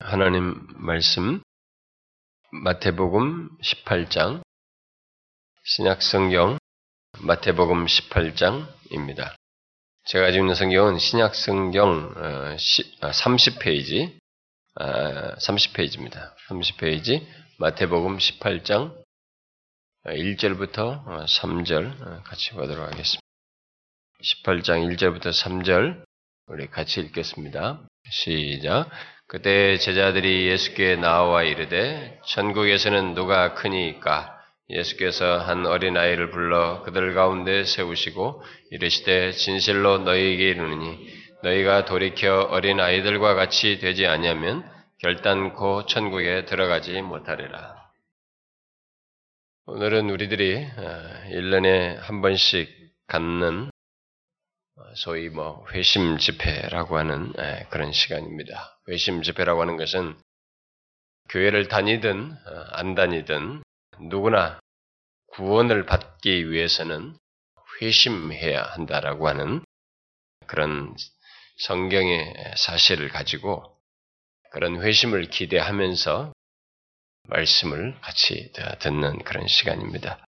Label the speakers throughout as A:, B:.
A: 하나님 말씀 마태복음 18장 신약 성경 마태복음 18장입니다. 제가 가지고 있는 성경은 신약 성경 30페이지 30페이지입니다. 30페이지 마태복음 18장 1절부터 3절 같이 보도록 하겠습니다. 18장 1절부터 3절 우리 같이 읽겠습니다. 시작. 그때 제자들이 예수께 나와 이르되 천국에서는 누가 크니까 예수께서 한 어린아이를 불러 그들 가운데 세우시고 이르시되 진실로 너희에게 이르느니 너희가 돌이켜 어린아이들과 같이 되지 아니하면 결단코 천국에 들어가지 못하리라. 오늘은 우리들이 1년에 한 번씩 갖는 소위 뭐 회심 집회라고 하는 그런 시간입니다. 회심 집회라고 하는 것은 교회를 다니든 어, 안 다니든 누구나 구원을 받기 위해서는 회심해야 한다라고 하는 그런 성경의 사실을 가지고 그런 회심을 기대하면서 말씀을 같이 듣는 그런 시간입니다.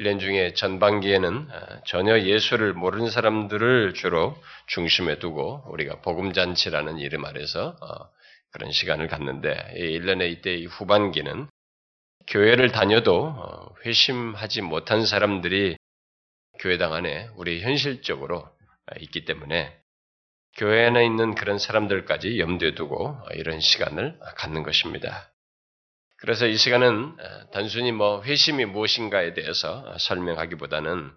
A: 1년 중에 전반기에는 어, 전혀 예수를 모르는 사람들을 주로 중심에 두고 우리가 복음잔치라는 이름 아래서 어, 그런 시간을 갖는데 1년의 이때 후반기는 교회를 다녀도 어, 회심하지 못한 사람들이 교회당 안에 우리 현실적으로 있기 때문에 교회 안에 있는 그런 사람들까지 염두에 두고 이런 시간을 갖는 것입니다. 그래서 이 시간은 어, 단순히 뭐 회심이 무엇인가에 대해서 설명하기보다는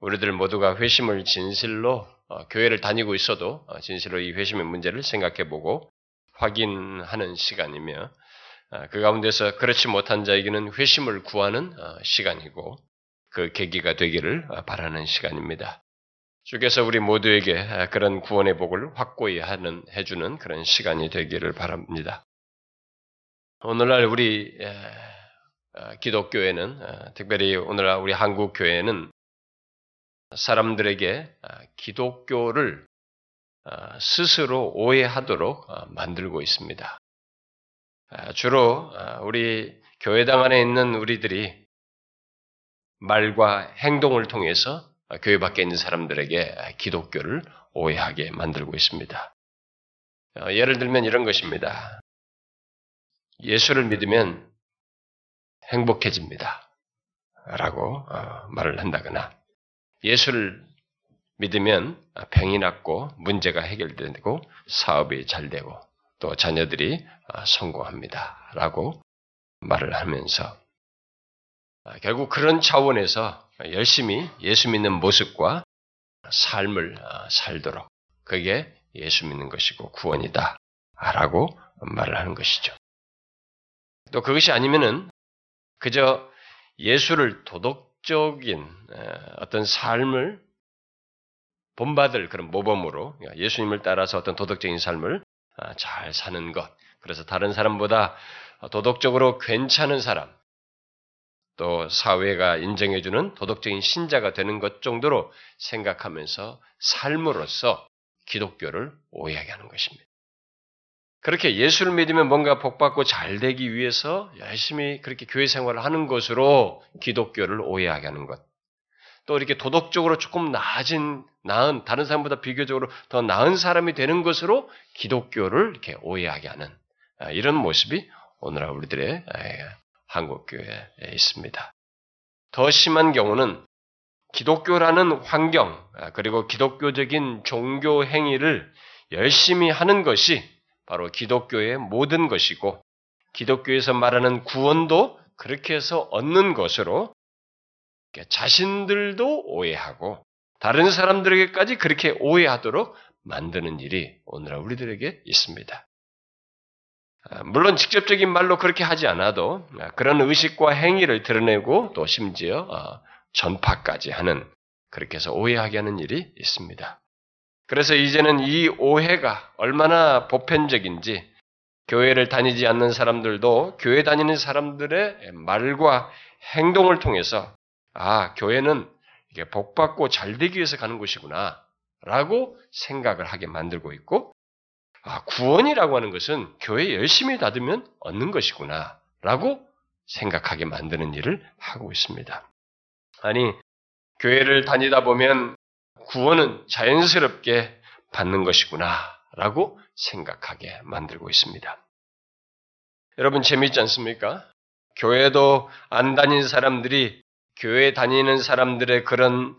A: 우리들 모두가 회심을 진실로 어, 교회를 다니고 있어도 어, 진실로 이 회심의 문제를 생각해보고 확인하는 시간이며 그 가운데서 그렇지 못한 자에게는 회심을 구하는 시간이고 그 계기가 되기를 바라는 시간입니다. 주께서 우리 모두에게 그런 구원의 복을 확고히 하는 해주는 그런 시간이 되기를 바랍니다. 오늘날 우리 어, 기독교회는 어, 특별히 오늘날 우리 한국 교회는 사람들에게 어, 기독교를 스스로 오해하도록 만들고 있습니다. 주로 우리 교회당 안에 있는 우리들이 말과 행동을 통해서 교회 밖에 있는 사람들에게 기독교를 오해하게 만들고 있습니다. 예를 들면 이런 것입니다. 예수를 믿으면 행복해집니다. 라고 어, 말을 한다거나 예수를 믿으면 병이 낫고 문제가 해결되고 사업이 잘 되고 또 자녀들이 어, 성공합니다. 라고 말을 하면서 어, 결국 그런 차원에서 열심히 예수 믿는 모습과 삶을 살도록 그게 예수 믿는 것이고 구원이다. 라고 말을 하는 것이죠. 또 그것이 아니면은 그저 예수를 도덕적인 어떤 삶을 본받을 그런 모범으로 그러니까 예수님을 따라서 어떤 도덕적인 삶을 아, 잘 사는 것. 그래서 다른 사람보다 도덕적으로 괜찮은 사람, 또 사회가 인정해주는 도덕적인 신자가 되는 것 정도로 생각하면서 삶으로써 기독교를 오해하게 하는 것입니다. 그렇게 예수를 믿으면 뭔가 복받고 잘 되기 위해서 열심히 그렇게 교회 생활을 하는 것으로 기독교를 오해하게 하는 것. 또 이렇게 도덕적으로 조금 나아진, 나은, 다른 사람보다 비교적으로 더 나은 사람이 되는 것으로 기독교를 이렇게 오해하게 하는 아, 이런 모습이 오늘 우리들의 아, 한국교회에 있습니다. 더 심한 경우는 기독교라는 환경, 아, 그리고 기독교적인 종교 행위를 열심히 하는 것이 바로 기독교의 모든 것이고 기독교에서 말하는 구원도 그렇게 해서 얻는 것으로 자신들도 오해하고 다른 사람들에게까지 그렇게 오해하도록 만드는 일이 오늘 우리들에게 있습니다. 아, 물론 직접적인 말로 그렇게 하지 않아도 그런 의식과 행위를 드러내고 또 심지어 아, 전파까지 하는 그렇게 해서 오해하게 하는 일이 있습니다. 그래서 이제는 이 오해가 얼마나 보편적인지 교회를 다니지 않는 사람들도 교회 다니는 사람들의 말과 행동을 통해서 아, 교회는 이게 복 받고 잘 되기 위해서 가는 곳이구나. 라고 생각을 하게 만들고 있고, 아, 구원이라고 하는 것은 교회 열심히 다으면 얻는 것이구나. 라고 생각하게 만드는 일을 하고 있습니다. 아니, 교회를 다니다 보면 구원은 자연스럽게 받는 것이구나. 라고 생각하게 만들고 있습니다. 여러분 재미있지 않습니까? 교회도 안 다닌 사람들이 교회 다니는 사람들의 그런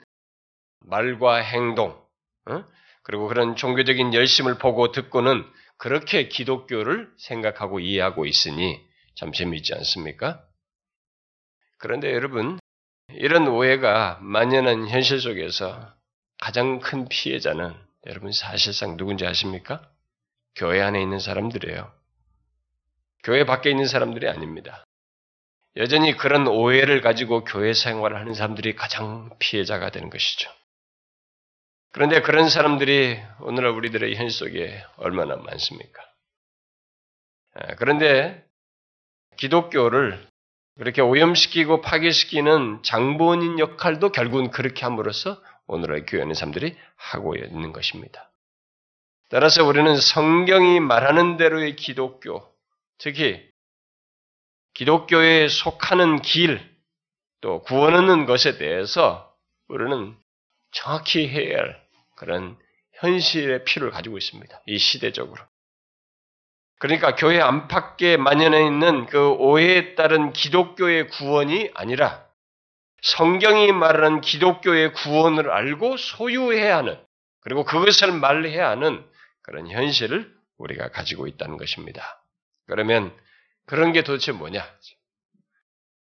A: 말과 행동, 어? 그리고 그런 종교적인 열심을 보고 듣고는 그렇게 기독교를 생각하고 이해하고 있으니 참 재미있지 않습니까? 그런데 여러분, 이런 오해가 만연한 현실 속에서 가장 큰 피해자는 여러분 사실상 누군지 아십니까? 교회 안에 있는 사람들이에요. 교회 밖에 있는 사람들이 아닙니다. 여전히 그런 오해를 가지고 교회 생활을 하는 사람들이 가장 피해자가 되는 것이죠. 그런데 그런 사람들이 오늘 우리들의 현실 속에 얼마나 많습니까? 아, 그런데 기독교를 그렇게 오염시키고 파괴시키는 장본인 역할도 결국은 그렇게 함으로써 오늘의 교회는 사람들이 하고 있는 것입니다. 따라서 우리는 성경이 말하는 대로의 기독교, 특히 기독교에 속하는 길, 또 구원 얻는 것에 대해서 우리는 정확히 해야 할 그런 현실의 필요를 가지고 있습니다. 이 시대적으로. 그러니까 교회 안팎에 만연해 있는 그 오해에 따른 기독교의 구원이 아니라 성경이 말하는 기독교의 구원을 알고 소유해야 하는 그리고 그것을 말해야 하는 그런 현실을 우리가 가지고 있다는 것입니다. 그러면 그런 게 도대체 뭐냐?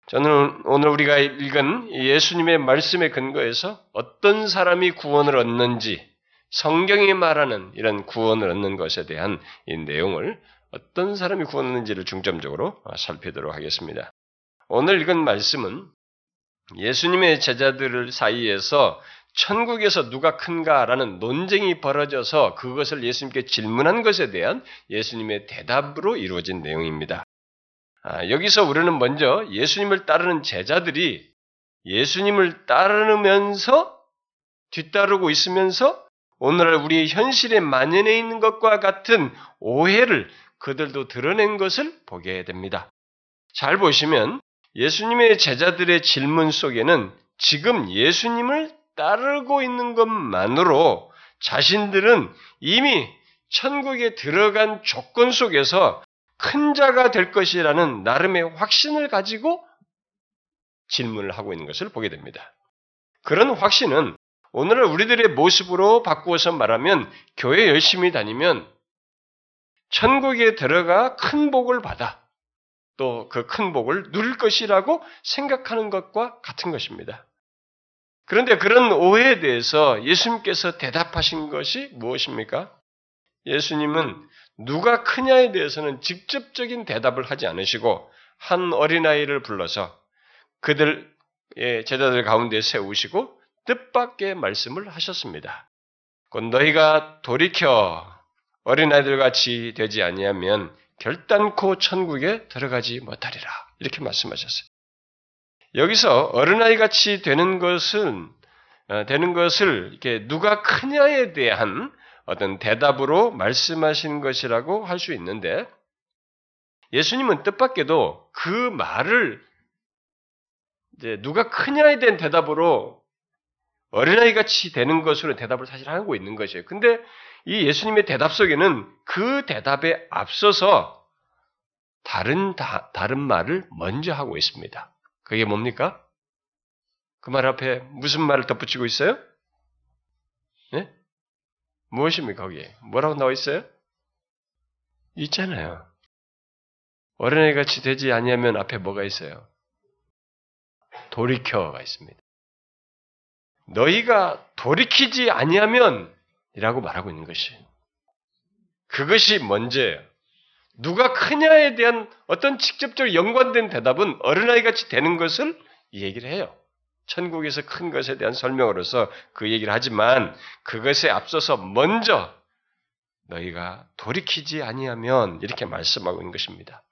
A: 저는 오늘 우리가 읽은 예수님의 말씀에 근거해서 어떤 사람이 구원을 얻는지 성경이 말하는 이런 구원을 얻는 것에 대한 이 내용을 어떤 사람이 구원 얻는지를 중점적으로 살피도록 하겠습니다. 오늘 읽은 말씀은 예수님의 제자들 사이에서 천국에서 누가 큰가라는 논쟁이 벌어져서 그것을 예수님께 질문한 것에 대한 예수님의 대답으로 이루어진 내용입니다. 아, 여기서 우리는 먼저 예수님을 따르는 제자들이 예수님을 따르면서 뒤따르고 있으면서 오늘날 우리의 현실에 만연해 있는 것과 같은 오해를 그들도 드러낸 것을 보게 됩니다. 잘 보시면 예수님의 제자들의 질문 속에는 지금 예수님을 따르고 있는 것만으로 자신들은 이미 천국에 들어간 조건 속에서 큰 자가 될 것이라는 나름의 확신을 가지고 질문을 하고 있는 것을 보게 됩니다. 그런 확신은 오늘 우리들의 모습으로 바꾸어서 말하면 교회 열심히 다니면 천국에 들어가 큰 복을 받아 또 그 큰 복을 누릴 것이라고 생각하는 것과 같은 것입니다. 그런데 그런 오해에 대해서 예수님께서 대답하신 것이 무엇입니까? 예수님은 누가 크냐에 대해서는 직접적인 대답을 하지 않으시고 한 어린아이를 불러서 그들의 제자들 가운데 세우시고 뜻밖의 말씀을 하셨습니다. 곧 너희가 돌이켜 어린아이들 같이 되지 아니하면 결단코 천국에 들어가지 못하리라. 이렇게 말씀하셨어요. 여기서 어린아이 같이 되는 것은 어, 되는 것을 이렇게 누가 크냐에 대한 어떤 대답으로 말씀하신 것이라고 할 수 있는데 예수님은 뜻밖에도 그 말을 이제 누가 크냐에 대한 대답으로 어린아이 같이 되는 것으로 대답을 사실 하고 있는 것이에요. 근데 이 예수님의 대답 속에는 그 대답에 앞서서 다른 다, 다른 말을 먼저 하고 있습니다. 그게 뭡니까? 그 말 앞에 무슨 말을 덧붙이고 있어요? 네? 무엇입니까, 거기에? 뭐라고 나와 있어요? 있잖아요. 어린애 같이 되지 아니하면 앞에 뭐가 있어요? 돌이켜가 있습니다. 너희가 돌이키지 아니하면 이라고 말하고 있는 것이. 그것이 먼저예요. 누가 크냐에 대한 어떤 직접적으로 연관된 대답은 어린아이 같이 되는 것을 이 얘기를 해요. 천국에서 큰 것에 대한 설명으로서 그 얘기를 하지만 그것에 앞서서 먼저 너희가 돌이키지 아니하면 이렇게 말씀하고 있는 것입니다.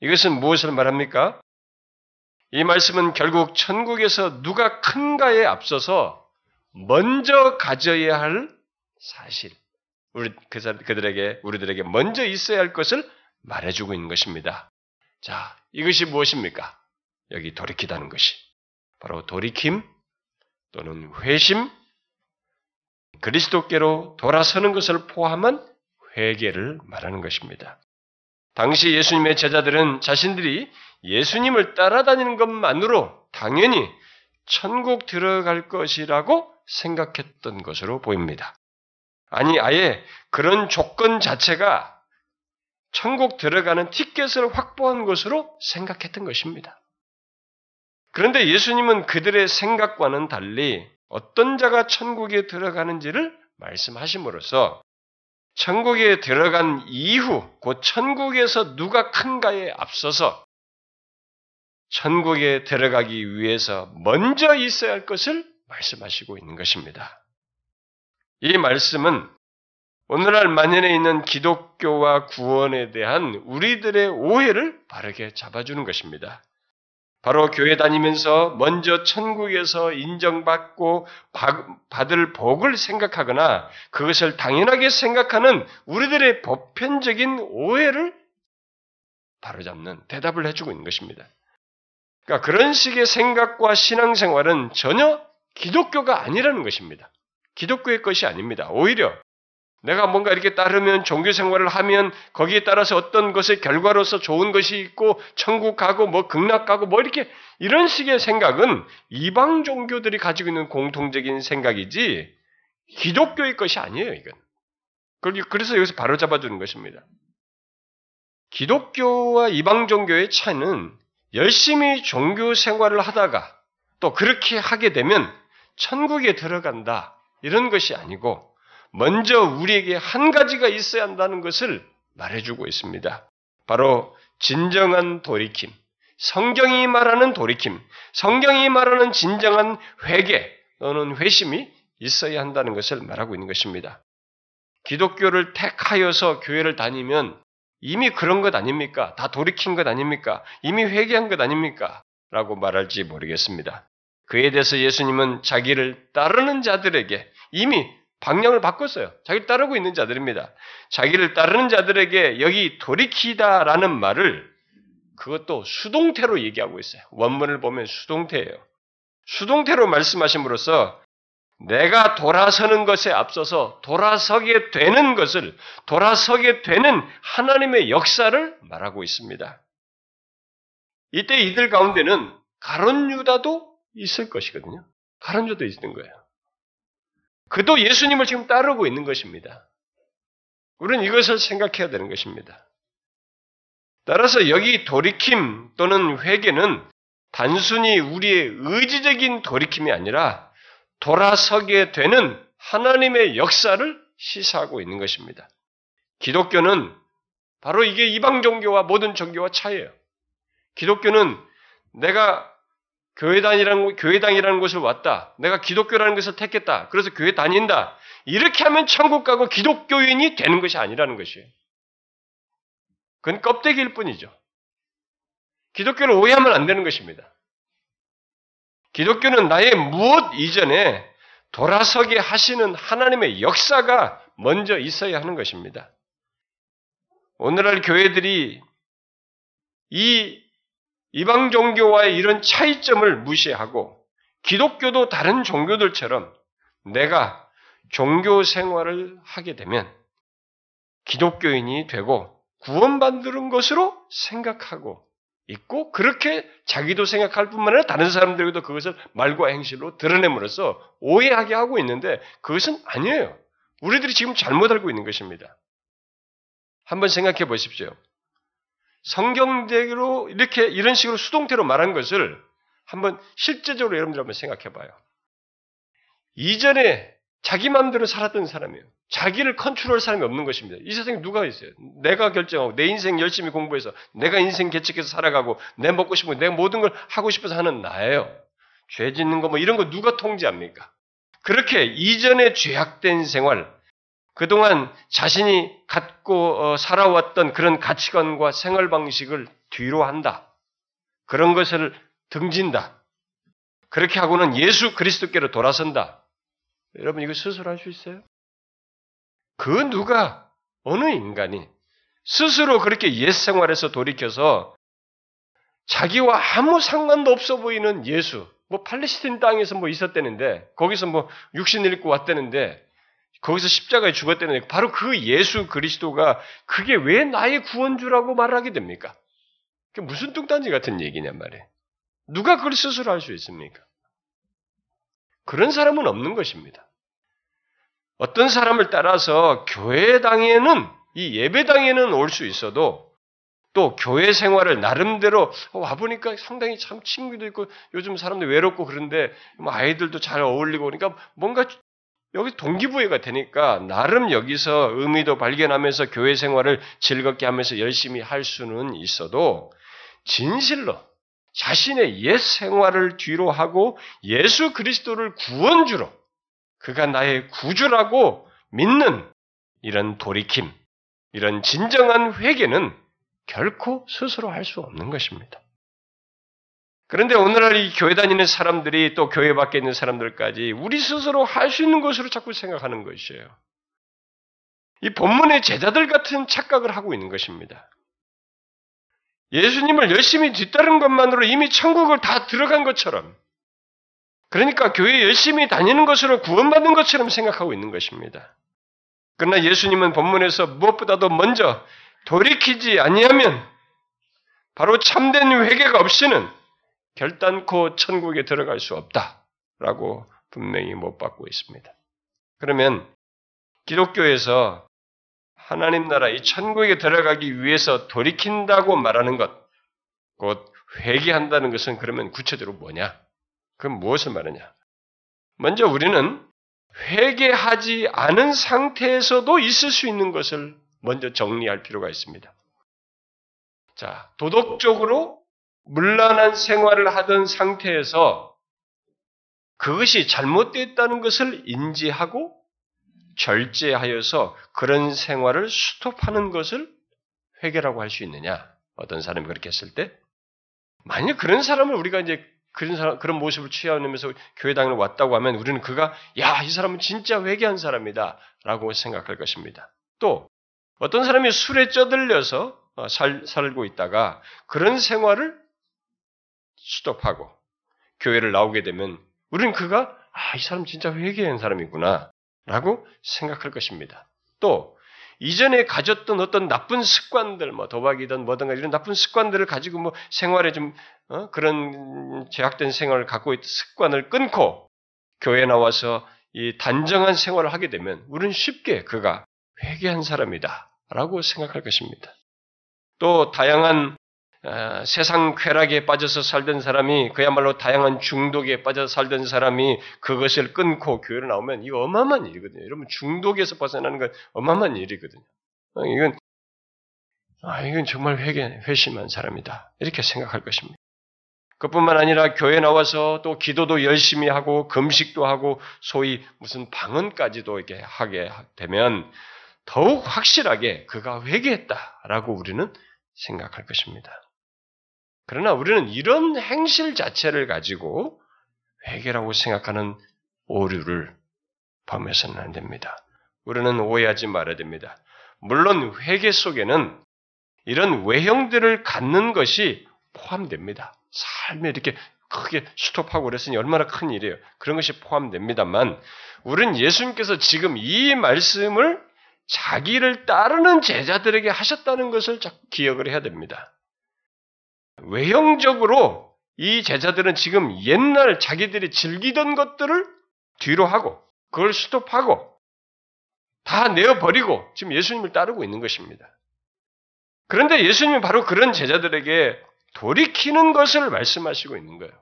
A: 이것은 무엇을 말합니까? 이 말씀은 결국 천국에서 누가 큰가에 앞서서 먼저 가져야 할 사실, 우리 그 사- 그들에게 우리들에게 먼저 있어야 할 것을 말해주고 있는 것입니다. 자, 이것이 무엇입니까? 여기 돌이키다는 것이 바로 돌이킴 또는 회심, 그리스도께로 돌아서는 것을 포함한 회개를 말하는 것입니다. 당시 예수님의 제자들은 자신들이 예수님을 따라다니는 것만으로 당연히 천국 들어갈 것이라고 생각했던 것으로 보입니다. 아니, 아예 그런 조건 자체가 천국 들어가는 티켓을 확보한 것으로 생각했던 것입니다. 그런데 예수님은 그들의 생각과는 달리 어떤 자가 천국에 들어가는지를 말씀하심으로써 천국에 들어간 이후 곧 천국에서 누가 큰가에 앞서서 천국에 들어가기 위해서 먼저 있어야 할 것을 말씀하시고 있는 것입니다. 이 말씀은 오늘날 만연해 있는 기독교와 구원에 대한 우리들의 오해를 바르게 잡아주는 것입니다. 바로 교회 다니면서 먼저 천국에서 인정받고 받을 복을 생각하거나 그것을 당연하게 생각하는 우리들의 보편적인 오해를 바로잡는 대답을 해주고 있는 것입니다. 그러니까 그런 식의 생각과 신앙생활은 전혀 기독교가 아니라는 것입니다. 기독교의 것이 아닙니다. 오히려 내가 뭔가 이렇게 따르면 종교 생활을 하면 거기에 따라서 어떤 것의 결과로서 좋은 것이 있고 천국 가고 뭐 극락 가고 뭐 이렇게 이런 식의 생각은 이방 종교들이 가지고 있는 공통적인 생각이지 기독교의 것이 아니에요, 이건. 그래서 여기서 바로 잡아주는 것입니다. 기독교와 이방 종교의 차이는 열심히 종교 생활을 하다가 또 그렇게 하게 되면 천국에 들어간다. 이런 것이 아니고 먼저 우리에게 한 가지가 있어야 한다는 것을 말해주고 있습니다. 바로 진정한 돌이킴, 성경이 말하는 돌이킴, 성경이 말하는 진정한 회개 또는 회심이 있어야 한다는 것을 말하고 있는 것입니다. 기독교를 택하여서 교회를 다니면 이미 그런 것 아닙니까? 다 돌이킨 것 아닙니까? 이미 회개한 것 아닙니까? 라고 말할지 모르겠습니다. 그에 대해서 예수님은 자기를 따르는 자들에게 이미 방향을 바꿨어요. 자기를 따르고 있는 자들입니다. 자기를 따르는 자들에게 여기 돌이키다라는 말을 그것도 수동태로 얘기하고 있어요. 원문을 보면 수동태예요. 수동태로 말씀하심으로써 내가 돌아서는 것에 앞서서 돌아서게 되는 것을 돌아서게 되는 하나님의 역사를 말하고 있습니다. 이때 이들 가운데는 가론 유다도 있을 것이거든요. 가론 유다도 있는 거예요. 그도 예수님을 지금 따르고 있는 것입니다. 우리는 이것을 생각해야 되는 것입니다. 따라서 여기 돌이킴 또는 회개는 단순히 우리의 의지적인 돌이킴이 아니라 돌아서게 되는 하나님의 역사를 시사하고 있는 것입니다. 기독교는 바로 이게 이방 종교와 모든 종교와 차이예요. 기독교는 내가 교회당이라는, 교회당이라는 곳을 왔다. 내가 기독교라는 것을 택했다. 그래서 교회 다닌다. 이렇게 하면 천국 가고 기독교인이 되는 것이 아니라는 것이에요. 그건 껍데기일 뿐이죠. 기독교를 오해하면 안 되는 것입니다. 기독교는 나의 무엇 이전에 돌아서게 하시는 하나님의 역사가 먼저 있어야 하는 것입니다. 오늘날 교회들이 이 이방 종교와의 이런 차이점을 무시하고 기독교도 다른 종교들처럼 내가 종교 생활을 하게 되면 기독교인이 되고 구원받는 것으로 생각하고 있고 그렇게 자기도 생각할 뿐만 아니라 다른 사람들에게도 그것을 말과 행실로 드러냄으로써 오해하게 하고 있는데 그것은 아니에요. 우리들이 지금 잘못 알고 있는 것입니다. 한번 생각해 보십시오. 성경대로 이렇게 이런 식으로 수동태로 말한 것을 한번 실제적으로 여러분들 한번 생각해 봐요. 이전에 자기 마음대로 살았던 사람이에요. 자기를 컨트롤할 사람이 없는 것입니다. 이 세상에 누가 있어요? 내가 결정하고 내 인생 열심히 공부해서 내가 인생 개척해서 살아가고 내 먹고 싶은 내 모든 걸 하고 싶어서 하는 나예요. 죄 짓는 거 뭐 이런 거 누가 통제합니까? 그렇게 이전에 죄악된 생활, 그동안 자신이 갖고 어, 살아왔던 그런 가치관과 생활 방식을 뒤로 한다. 그런 것을 등진다. 그렇게 하고는 예수 그리스도께로 돌아선다. 여러분 이거 스스로 할 수 있어요? 그 누가 어느 인간이 스스로 그렇게 옛 생활에서 돌이켜서 자기와 아무 상관도 없어 보이는 예수, 뭐 팔레스틴 땅에서 뭐 있었다는데 거기서 뭐 육신 을 입고 왔다는데 거기서 십자가에 죽었다는데 바로 그 예수 그리스도가 그게 왜 나의 구원주라고 말하게 됩니까? 그게 무슨 뚱딴지 같은 얘기냔 말이에요. 누가 그걸 스스로 할 수 있습니까? 그런 사람은 없는 것입니다. 어떤 사람을 따라서 교회당에는 이 예배당에는 올 수 있어도 또 교회 생활을 나름대로 와보니까 상당히 참 친구도 있고 요즘 사람들 외롭고 그런데 뭐 아이들도 잘 어울리고 그러니까 뭔가 여기 동기부여가 되니까 나름 여기서 의미도 발견하면서 교회 생활을 즐겁게 하면서 열심히 할 수는 있어도 진실로 자신의 옛 생활을 뒤로 하고 예수 그리스도를 구원주로 그가 나의 구주라고 믿는 이런 돌이킴, 이런 진정한 회개는 결코 스스로 할 수 없는 것입니다. 그런데 오늘날 이 교회 다니는 사람들이 또 교회 밖에 있는 사람들까지 우리 스스로 할 수 있는 것으로 자꾸 생각하는 것이에요. 이 본문의 제자들 같은 착각을 하고 있는 것입니다. 예수님을 열심히 뒤따른 것만으로 이미 천국을 다 들어간 것처럼 그러니까 교회 열심히 다니는 것으로 구원받는 것처럼 생각하고 있는 것입니다. 그러나 예수님은 본문에서 무엇보다도 먼저 돌이키지 아니하면 바로 참된 회개가 없이는 결단코 천국에 들어갈 수 없다라고 분명히 못 받고 있습니다. 그러면 기독교에서 하나님 나라 이 천국에 들어가기 위해서 돌이킨다고 말하는 것, 곧 회개한다는 것은 그러면 구체적으로 뭐냐? 그건 무엇을 말하냐? 먼저 우리는 회개하지 않은 상태에서도 있을 수 있는 것을 먼저 정리할 필요가 있습니다. 자, 도덕적으로 문란한 생활을 하던 상태에서 그것이 잘못됐다는 것을 인지하고 절제하여서 그런 생활을 스톱하는 것을 회개라고 할 수 있느냐? 어떤 사람이 그렇게 했을 때? 만약 그런 사람을 우리가 이제 그런 사람, 그런 모습을 취하면서 교회당에 왔다고 하면 우리는 그가, 야, 이 사람은 진짜 회개한 사람이다. 라고 생각할 것입니다. 또, 어떤 사람이 술에 쪄들려서 어, 살, 살고 있다가 그런 생활을 스톱하고 교회를 나오게 되면 우리는 그가 아, 이 사람 진짜 회개한 사람이구나 라고 생각할 것입니다. 또 이전에 가졌던 어떤 나쁜 습관들, 뭐 도박이든 뭐든가 이런 나쁜 습관들을 가지고 뭐 생활에 좀 어? 그런 제약된 생활을 갖고 있던 습관을 끊고 교회에 나와서 이 단정한 생활을 하게 되면 우리는 쉽게 그가 회개한 사람이다 라고 생각할 것입니다. 또 다양한 어, 세상 쾌락에 빠져서 살던 사람이 그야말로 다양한 중독에 빠져서 살던 사람이 그것을 끊고 교회를 나오면 이거 어마어마한 일이거든요. 여러분 중독에서 벗어나는 건 어마어마한 일이거든요. 어, 이건 아 이건 정말 회개 회심한 사람이다 이렇게 생각할 것입니다. 그뿐만 아니라 교회 나와서 또 기도도 열심히 하고 금식도 하고 소위 무슨 방언까지도 이렇게 하게 되면 더욱 확실하게 그가 회개했다라고 우리는 생각할 것입니다. 그러나 우리는 이런 행실 자체를 가지고 회개라고 생각하는 오류를 범해서는 안 됩니다. 우리는 오해하지 말아야 됩니다. 물론 회개 속에는 이런 외형들을 갖는 것이 포함됩니다. 삶에 이렇게 크게 스톱하고 그랬으니 얼마나 큰 일이에요. 그런 것이 포함됩니다만, 우리는 예수님께서 지금 이 말씀을 자기를 따르는 제자들에게 하셨다는 것을 기억을 해야 됩니다. 외형적으로 이 제자들은 지금 옛날 자기들이 즐기던 것들을 뒤로 하고 그걸 스톱하고 다 내어버리고 지금 예수님을 따르고 있는 것입니다. 그런데 예수님이 바로 그런 제자들에게 돌이키는 것을 말씀하시고 있는 거예요.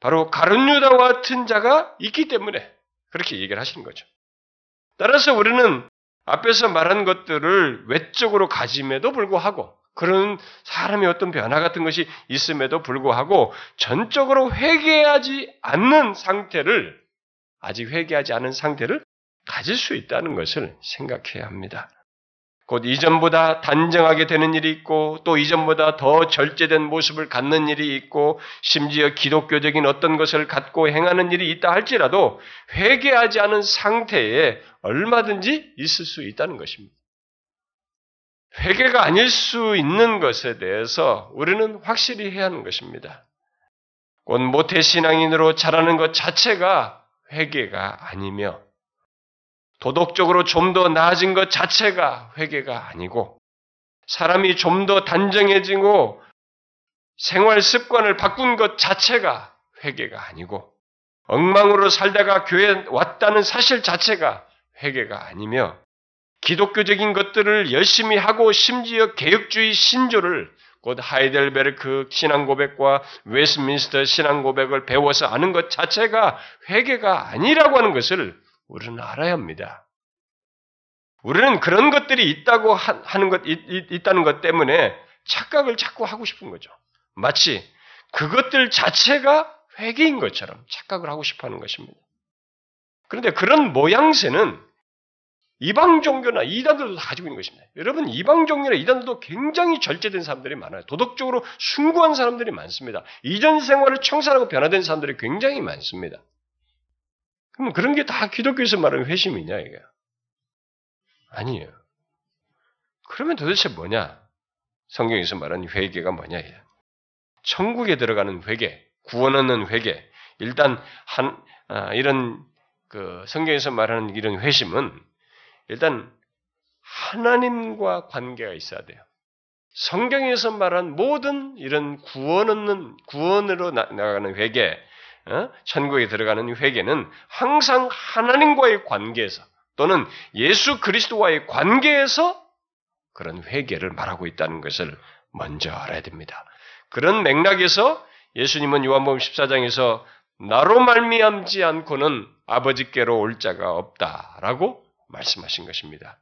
A: 바로 가룟유다와 같은 자가 있기 때문에 그렇게 얘기를 하시는 거죠. 따라서 우리는 앞에서 말한 것들을 외적으로 가짐에도 불구하고 그런 사람의 어떤 변화 같은 것이 있음에도 불구하고 전적으로 회개하지 않는 상태를 아직 회개하지 않은 상태를 가질 수 있다는 것을 생각해야 합니다. 곧 이전보다 단정하게 되는 일이 있고 또 이전보다 더 절제된 모습을 갖는 일이 있고 심지어 기독교적인 어떤 것을 갖고 행하는 일이 있다 할지라도 회개하지 않은 상태에 얼마든지 있을 수 있다는 것입니다. 회개가 아닐 수 있는 것에 대해서 우리는 확실히 해야 하는 것입니다. 곧 모태 신앙인으로 자라는 것 자체가 회개가 아니며 도덕적으로 좀 더 나아진 것 자체가 회개가 아니고 사람이 좀 더 단정해지고 생활 습관을 바꾼 것 자체가 회개가 아니고 엉망으로 살다가 교회에 왔다는 사실 자체가 회개가 아니며 기독교적인 것들을 열심히 하고 심지어 개혁주의 신조를 곧 하이델베르크 신앙 고백과 웨스트민스터 신앙 고백을 배워서 아는 것 자체가 회개가 아니라고 하는 것을 우리는 알아야 합니다. 우리는 그런 것들이 있다고 하는 것, 있다는 것 때문에 착각을 자꾸 하고 싶은 거죠. 마치 그것들 자체가 회개인 것처럼 착각을 하고 싶어 하는 것입니다. 그런데 그런 모양새는 이방 종교나 이단들도 가지고 있는 것입니다. 여러분, 이방 종교나 이단들도 굉장히 절제된 사람들이 많아요. 도덕적으로 숭고한 사람들이 많습니다. 이전 생활을 청산하고 변화된 사람들이 굉장히 많습니다. 그럼 그런 게 다 기독교에서 말하는 회심이냐, 이게? 아니에요. 그러면 도대체 뭐냐? 성경에서 말하는 회개가 뭐냐, 이게? 천국에 들어가는 회개, 구원 얻는 회개. 일단, 한, 아, 이런, 그, 성경에서 말하는 이런 회심은 일단, 하나님과 관계가 있어야 돼요. 성경에서 말한 모든 이런 구원 얻는, 구원으로 나, 가는 회개, 어? 천국에 들어가는 회개는 항상 하나님과의 관계에서 또는 예수 그리스도와의 관계에서 그런 회개를 말하고 있다는 것을 먼저 알아야 됩니다. 그런 맥락에서 예수님은 요한복음 14장에서 나로 말미암지 않고는 아버지께로 올 자가 없다라고 말씀하신 것입니다.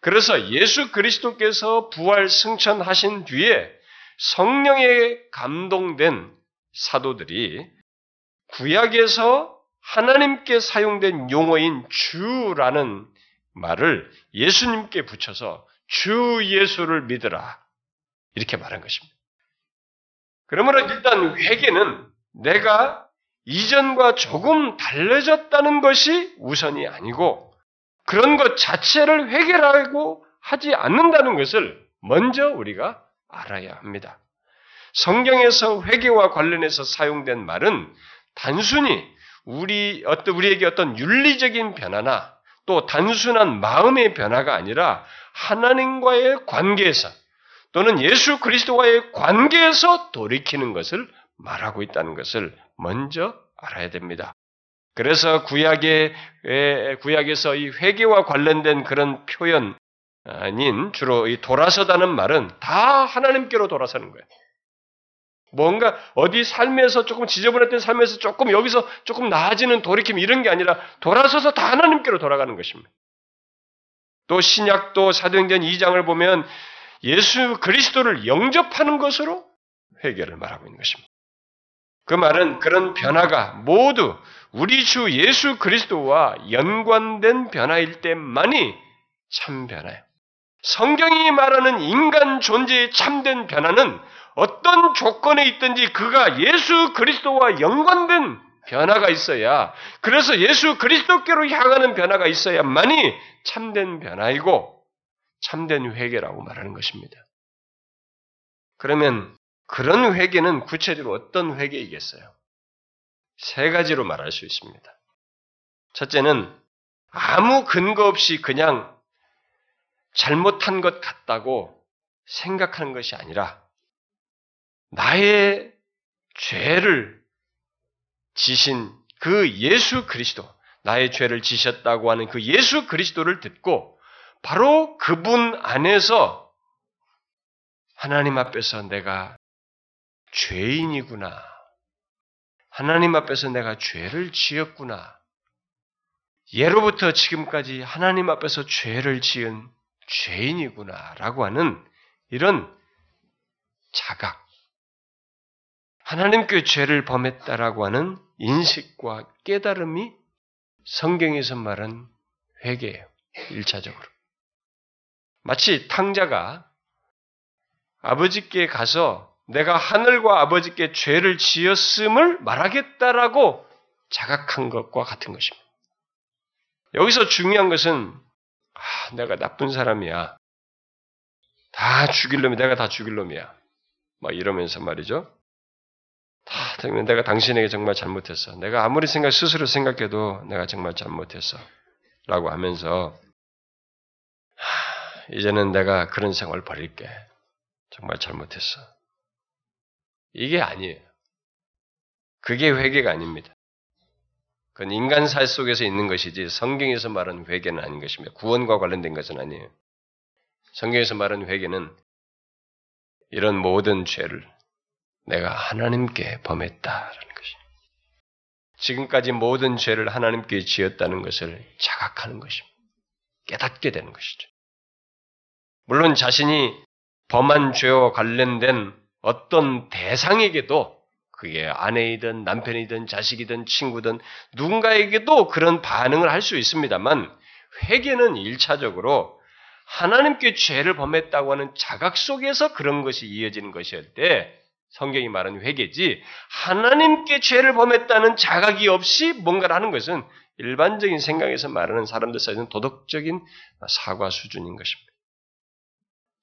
A: 그래서 예수 그리스도께서 부활 승천하신 뒤에 성령에 감동된 사도들이 구약에서 하나님께 사용된 용어인 주라는 말을 예수님께 붙여서 주 예수를 믿으라. 이렇게 말한 것입니다. 그러므로 일단 회개는 내가 이전과 조금 달라졌다는 것이 우선이 아니고 그런 것 자체를 회개라고 하지 않는다는 것을 먼저 우리가 알아야 합니다. 성경에서 회개와 관련해서 사용된 말은 단순히 우리 어떤 우리에게 어떤 윤리적인 변화나 또 단순한 마음의 변화가 아니라 하나님과의 관계에서 또는 예수 그리스도와의 관계에서 돌이키는 것을 말하고 있다는 것을 먼저 알아야 됩니다. 그래서 구약의 구약에서 이 회개와 관련된 그런 표현 아닌 주로 이 돌아서다는 말은 다 하나님께로 돌아서는 거예요. 뭔가 어디 삶에서 조금 지저분했던 삶에서 조금 여기서 조금 나아지는 돌이킴 이런 게 아니라 돌아서서 다 하나님께로 돌아가는 것입니다. 또 신약도 사도행전 2장을 보면 예수 그리스도를 영접하는 것으로 회개를 말하고 있는 것입니다. 그 말은 그런 변화가 모두 우리 주 예수 그리스도와 연관된 변화일 때만이 참 변화예요. 성경이 말하는 인간 존재의 참된 변화는 어떤 조건에 있든지 그가 예수 그리스도와 연관된 변화가 있어야 그래서 예수 그리스도께로 향하는 변화가 있어야만이 참된 변화이고 참된 회개라고 말하는 것입니다. 그러면 그런 회개는 구체적으로 어떤 회개이겠어요? 세 가지로 말할 수 있습니다. 첫째는 아무 근거 없이 그냥 잘못한 것 같다고 생각하는 것이 아니라 나의 죄를 지신 그 예수 그리스도, 나의 죄를 지셨다고 하는 그 예수 그리스도를 듣고 바로 그분 안에서 하나님 앞에서 내가 죄인이구나. 하나님 앞에서 내가 죄를 지었구나. 예로부터 지금까지 하나님 앞에서 죄를 지은 죄인이구나. 라고 하는 이런 자각, 하나님께 죄를 범했다라고 하는 인식과 깨달음이 성경에서 말한 회개예요. 1차적으로. 마치 탕자가 아버지께 가서 내가 하늘과 아버지께 죄를 지었음을 말하겠다라고 자각한 것과 같은 것입니다. 여기서 중요한 것은 아, 내가 나쁜 사람이야. 다 죽일 놈이 내가 다 죽일 놈이야. 막 이러면서 말이죠. 다 내가 당신에게 정말 잘못했어. 내가 아무리 생각 스스로 생각해도 내가 정말 잘못했어. 라고 하면서 하, 이제는 내가 그런 생활을 버릴게. 정말 잘못했어. 이게 아니에요. 그게 회개가 아닙니다. 그건 인간사 속에서 있는 것이지 성경에서 말하는 회개는 아닌 것입니다. 구원과 관련된 것은 아니에요. 성경에서 말하는 회개는 이런 모든 죄를 내가 하나님께 범했다라는 것입니다. 지금까지 모든 죄를 하나님께 지었다는 것을 자각하는 것입니다. 깨닫게 되는 것이죠. 물론 자신이 범한 죄와 관련된 어떤 대상에게도 그게 아내이든 남편이든 자식이든 친구든 누군가에게도 그런 반응을 할 수 있습니다만 회개는 일차적으로 하나님께 죄를 범했다고 하는 자각 속에서 그런 것이 이어지는 것이었 때 성경이 말하는 회개지 하나님께 죄를 범했다는 자각이 없이 뭔가를 하는 것은 일반적인 생각에서 말하는 사람들 사이에는 도덕적인 사과 수준인 것입니다.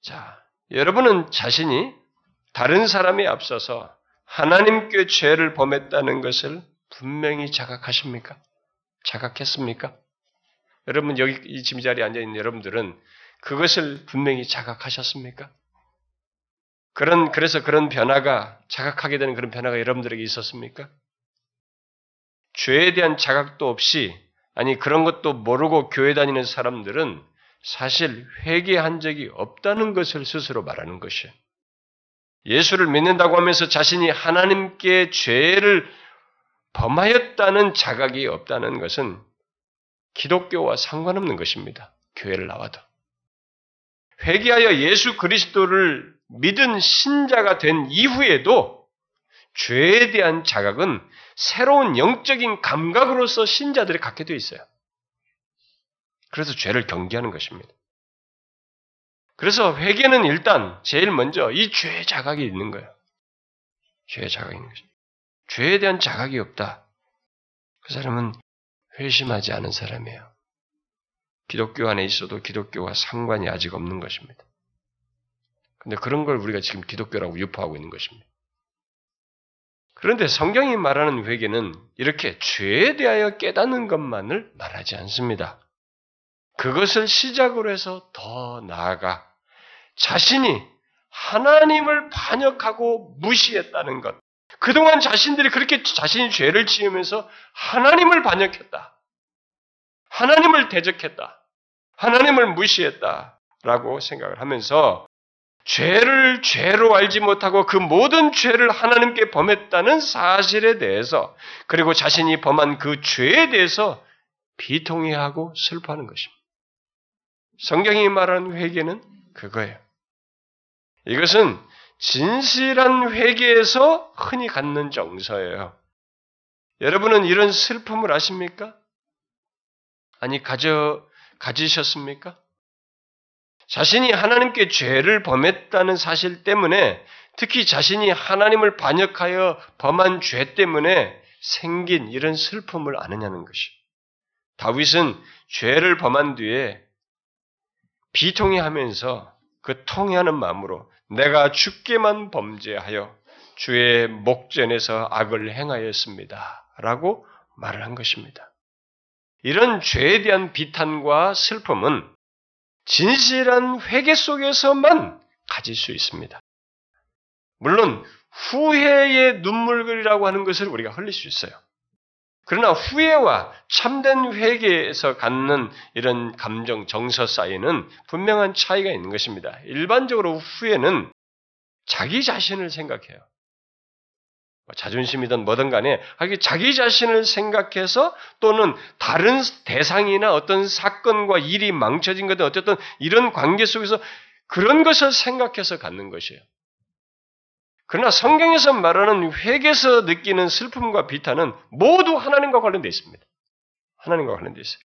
A: 자, 여러분은 자신이 다른 사람에 앞서서 하나님께 죄를 범했다는 것을 분명히 자각하십니까? 자각했습니까? 여러분 여기 이 지금 자리에 앉아 있는 여러분들은 그것을 분명히 자각하셨습니까? 그런 그래서 그런 변화가 자각하게 되는 그런 변화가 여러분들에게 있었습니까? 죄에 대한 자각도 없이 아니 그런 것도 모르고 교회 다니는 사람들은 사실 회개한 적이 없다는 것을 스스로 말하는 것이에요. 예수를 믿는다고 하면서 자신이 하나님께 죄를 범하였다는 자각이 없다는 것은 기독교와 상관없는 것입니다. 교회를 나와도. 회개하여 예수 그리스도를 믿은 신자가 된 이후에도 죄에 대한 자각은 새로운 영적인 감각으로서 신자들이 갖게 되어 있어요. 그래서 죄를 경계하는 것입니다. 그래서 회개는 일단 제일 먼저 이 죄의 자각이 있는 거예요. 죄의 자각이 있는 거죠. 죄에 대한 자각이 없다. 그 사람은 회심하지 않은 사람이에요. 기독교 안에 있어도 기독교와 상관이 아직 없는 것입니다. 근데 그런 걸 우리가 지금 기독교라고 유포하고 있는 것입니다. 그런데 성경이 말하는 회개는 이렇게 죄에 대하여 깨닫는 것만을 말하지 않습니다. 그것을 시작으로 해서 더 나아가 자신이 하나님을 반역하고 무시했다는 것. 그동안 자신들이 그렇게 자신이 죄를 지으면서 하나님을 반역했다. 하나님을 대적했다. 하나님을 무시했다. 라고 생각을 하면서 죄를 죄로 알지 못하고 그 모든 죄를 하나님께 범했다는 사실에 대해서 그리고 자신이 범한 그 죄에 대해서 비통해하고 슬퍼하는 것입니다. 성경이 말하는 회개는 그거예요. 이것은 진실한 회개에서 흔히 갖는 정서예요. 여러분은 이런 슬픔을 아십니까? 아니, 가져, 가지셨습니까? 자신이 하나님께 죄를 범했다는 사실 때문에 특히 자신이 하나님을 반역하여 범한 죄 때문에 생긴 이런 슬픔을 아느냐는 것이. 다윗은 죄를 범한 뒤에 비통해 하면서 그 통해하는 마음으로 내가 죽게만 범죄하여 주의 목전에서 악을 행하였습니다. 라고 말을 한 것입니다. 이런 죄에 대한 비탄과 슬픔은 진실한 회개 속에서만 가질 수 있습니다. 물론 후회의 눈물이라고 하는 것을 우리가 흘릴 수 있어요. 그러나 후회와 참된 회개에서 갖는 이런 감정, 정서 사이에는 분명한 차이가 있는 것입니다. 일반적으로 후회는 자기 자신을 생각해요. 뭐 자존심이든 뭐든 간에 자기 자신을 생각해서 또는 다른 대상이나 어떤 사건과 일이 망쳐진 것든 어쨌든 이런 관계 속에서 그런 것을 생각해서 갖는 것이에요. 그러나 성경에서 말하는 회개에서 느끼는 슬픔과 비탄은 모두 하나님과 관련되어 있습니다. 하나님과 관련되어 있어요.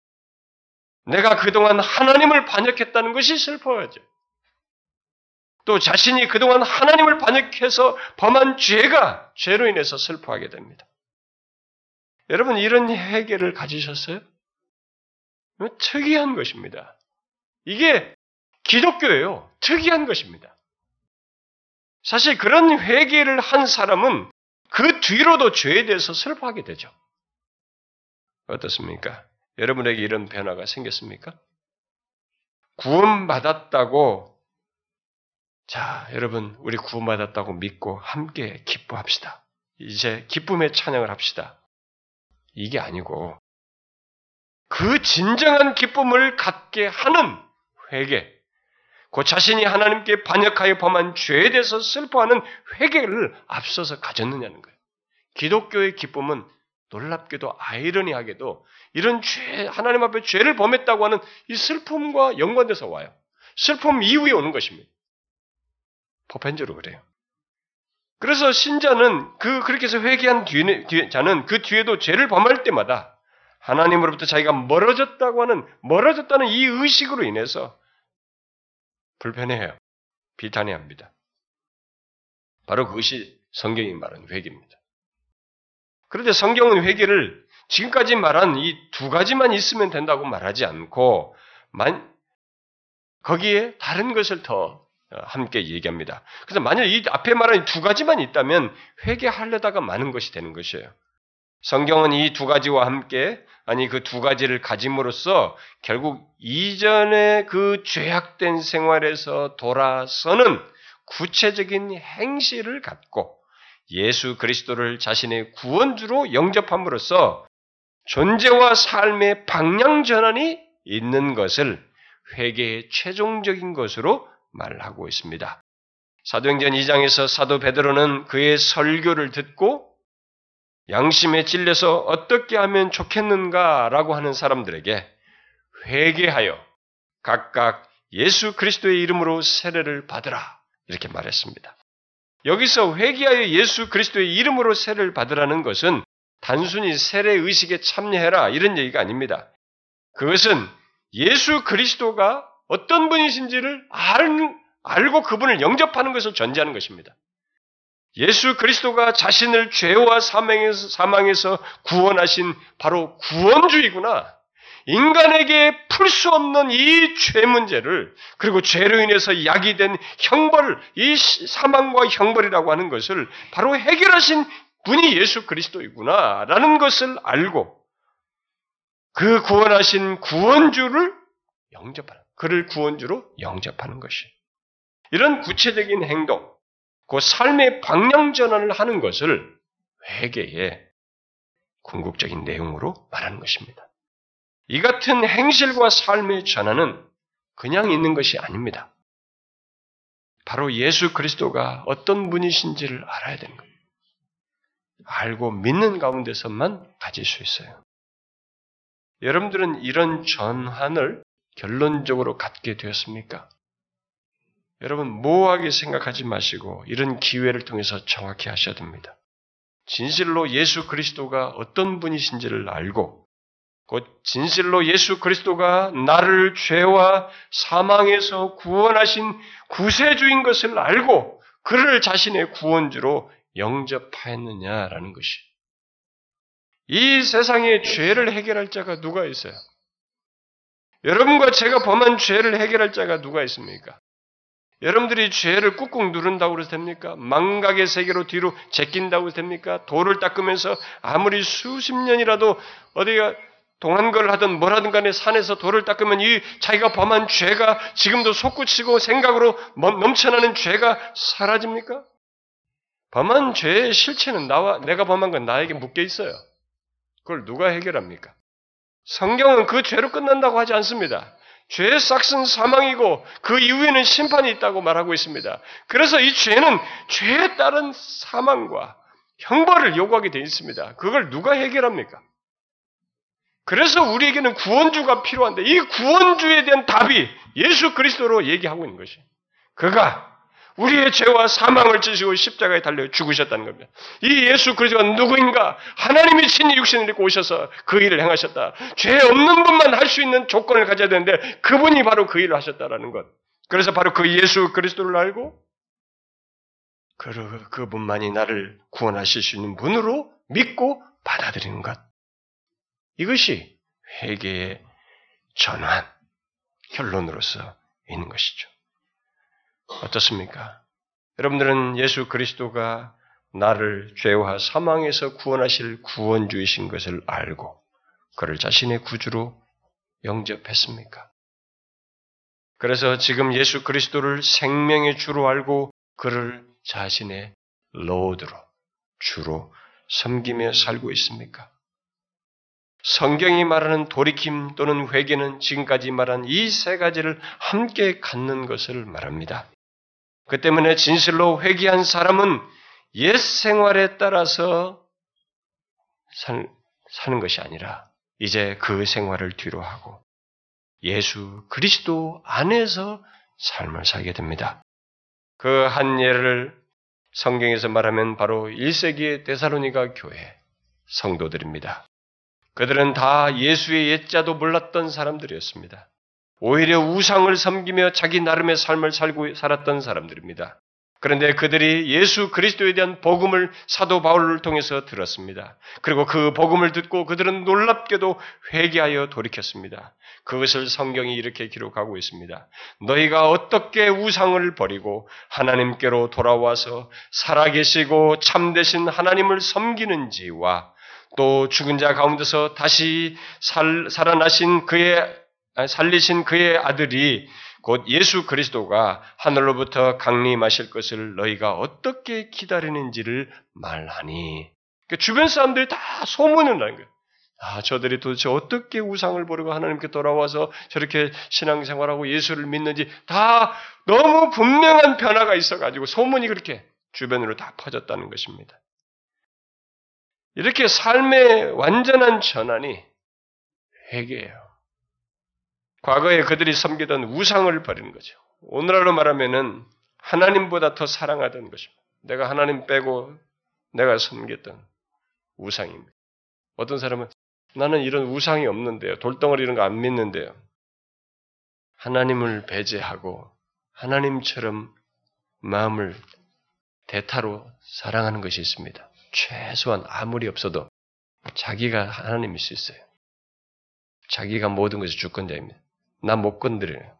A: 내가 그동안 하나님을 반역했다는 것이 슬퍼하죠. 또 자신이 그동안 하나님을 반역해서 범한 죄가 죄로 인해서 슬퍼하게 됩니다. 여러분 이런 회개를 가지셨어요? 특이한 것입니다. 이게 기독교예요. 특이한 것입니다. 사실 그런 회개를 한 사람은 그 뒤로도 죄에 대해서 슬퍼하게 되죠. 어떻습니까? 여러분에게 이런 변화가 생겼습니까? 구원받았다고 자, 여러분, 우리 구원받았다고 믿고 함께 기뻐합시다. 이제 기쁨의 찬양을 합시다. 이게 아니고, 그 진정한 기쁨을 갖게 하는 회개, 그 자신이 하나님께 반역하여 범한 죄에 대해서 슬퍼하는 회개를 앞서서 가졌느냐는 거예요. 기독교의 기쁨은 놀랍게도 아이러니하게도 이런 죄, 하나님 앞에 죄를 범했다고 하는 이 슬픔과 연관돼서 와요. 슬픔 이후에 오는 것입니다. 보편적으로 그래요. 그래서 신자는 그 그렇게 해서 회개한 뒤에, 뒤에 자는 그 뒤에도 죄를 범할 때마다 하나님으로부터 자기가 멀어졌다고 하는 멀어졌다는 이 의식으로 인해서 불편해해요. 비탄해합니다. 바로 그것이 성경이 말하는 회개입니다. 그런데 성경은 회개를 지금까지 말한 이 두 가지만 있으면 된다고 말하지 않고 만 거기에 다른 것을 더 함께 얘기합니다. 그래서 만약 이 앞에 말한 두 가지만 있다면 회개하려다가 많은 것이 되는 것이에요. 성경은 이 두 가지와 함께 아니 그 두 가지를 가짐으로써 결국 이전의 그 죄악된 생활에서 돌아서는 구체적인 행실을 갖고 예수 그리스도를 자신의 구원주로 영접함으로써 존재와 삶의 방향 전환이 있는 것을 회개의 최종적인 것으로 말하고 있습니다. 사도행전 2장에서 사도 베드로는 그의 설교를 듣고 양심에 찔려서 어떻게 하면 좋겠는가라고 하는 사람들에게 회개하여 각각 예수 그리스도의 이름으로 세례를 받으라 이렇게 말했습니다. 여기서 회개하여 예수 그리스도의 이름으로 세례를 받으라는 것은 단순히 세례 의식에 참여해라 이런 얘기가 아닙니다. 그것은 예수 그리스도가 어떤 분이신지를 알, 알고 그분을 영접하는 것을 전제하는 것입니다. 예수 그리스도가 자신을 죄와 사망에서, 사망에서 구원하신 바로 구원주이구나. 인간에게 풀 수 없는 이 죄 문제를 그리고 죄로 인해서 약이 된 형벌, 이 사망과 형벌이라고 하는 것을 바로 해결하신 분이 예수 그리스도이구나라는 것을 알고 그 구원하신 구원주를 영접하는 그를 구원주로 영접하는 것이 이런 구체적인 행동, 그 삶의 방향 전환을 하는 것을 회개의 궁극적인 내용으로 말하는 것입니다. 이 같은 행실과 삶의 전환은 그냥 있는 것이 아닙니다. 바로 예수 그리스도가 어떤 분이신지를 알아야 되는 거예요. 알고 믿는 가운데서만 가질 수 있어요. 여러분들은 이런 전환을 결론적으로 갖게 되었습니까? 여러분, 모호하게 생각하지 마시고 이런 기회를 통해서 정확히 하셔야 됩니다. 진실로 예수 그리스도가 어떤 분이신지를 알고 곧 진실로 예수 그리스도가 나를 죄와 사망에서 구원하신 구세주인 것을 알고 그를 자신의 구원주로 영접하였느냐라는 것이. 이 세상에 죄를 해결할 자가 누가 있어요? 여러분과 제가 범한 죄를 해결할 자가 누가 있습니까? 여러분들이 죄를 꾹꾹 누른다고 해서 됩니까? 망각의 세계로 뒤로 제낀다고 해서 됩니까? 돌을 닦으면서 아무리 수십 년이라도 어디가 동한 걸 하든 뭘 하든 간에 산에서 돌을 닦으면 이 자기가 범한 죄가 지금도 솟구치고 생각으로 넘쳐나는 죄가 사라집니까? 범한 죄의 실체는 나와 내가 범한 건 나에게 묶여 있어요. 그걸 누가 해결합니까? 성경은 그 죄로 끝난다고 하지 않습니다. 죄의 싹은 사망이고 그 이후에는 심판이 있다고 말하고 있습니다. 그래서 이 죄는 죄에 따른 사망과 형벌을 요구하게 되어 있습니다. 그걸 누가 해결합니까? 그래서 우리에게는 구원주가 필요한데 이 구원주에 대한 답이 예수 그리스도로 얘기하고 있는 것이. 그가 우리의 죄와 사망을 지시고 십자가에 달려 죽으셨다는 겁니다. 이 예수 그리스도가 누구인가? 하나님이 친히 육신을 입고 오셔서 그 일을 행하셨다. 죄 없는 분만 할 수 있는 조건을 가져야 되는데 그분이 바로 그 일을 하셨다라는 것. 그래서 바로 그 예수 그리스도를 알고 그, 그분만이 나를 구원하실 수 있는 분으로 믿고 받아들이는 것. 이것이 회개의 전환, 결론으로서 있는 것이죠. 어떻습니까? 여러분들은 예수 그리스도가 나를 죄와 사망에서 구원하실 구원주이신 것을 알고 그를 자신의 구주로 영접했습니까? 그래서 지금 예수 그리스도를 생명의 주로 알고 그를 자신의 로드로 주로 섬기며 살고 있습니까? 성경이 말하는 돌이킴 또는 회개는 지금까지 말한 이 세 가지를 함께 갖는 것을 말합니다. 그 때문에 진실로 회개한 사람은 옛 생활에 따라서 살, 사는 것이 아니라 이제 그 생활을 뒤로 하고 예수 그리스도 안에서 삶을 살게 됩니다. 그 한 예를 성경에서 말하면 바로 1세기의 데사로니가 교회 성도들입니다. 그들은 다 예수의 옛자도 몰랐던 사람들이었습니다. 오히려 우상을 섬기며 자기 나름의 삶을 살고 살았던 사람들입니다. 그런데 그들이 예수 그리스도에 대한 복음을 사도 바울을 통해서 들었습니다. 그리고 그 복음을 듣고 그들은 놀랍게도 회개하여 돌이켰습니다. 그것을 성경이 이렇게 기록하고 있습니다. 너희가 어떻게 우상을 버리고 하나님께로 돌아와서 살아계시고 참되신 하나님을 섬기는지와 또 죽은 자 가운데서 다시 살, 살아나신 그의 살리신 그의 아들이 곧 예수 그리스도가 하늘로부터 강림하실 것을 너희가 어떻게 기다리는지를 말하니 그러니까 주변 사람들이 다 소문을 나는 거예요. 아, 저들이 도대체 어떻게 우상을 버리고 하나님께 돌아와서 저렇게 신앙생활하고 예수를 믿는지 다 너무 분명한 변화가 있어가지고 소문이 그렇게 주변으로 다 퍼졌다는 것입니다. 이렇게 삶의 완전한 전환이 회개예요. 과거에 그들이 섬기던 우상을 버리는 거죠. 오늘날로 말하면은 하나님보다 더 사랑하던 것입니다. 내가 하나님 빼고 내가 섬겼던 우상입니다. 어떤 사람은 나는 이런 우상이 없는데요. 돌덩어리 이런 거 안 믿는데요. 하나님을 배제하고 하나님처럼 마음을 대타로 사랑하는 것이 있습니다. 최소한 아무리 없어도 자기가 하나님일 수 있어요. 자기가 모든 것이 주권자입니다. 나못 건드려요.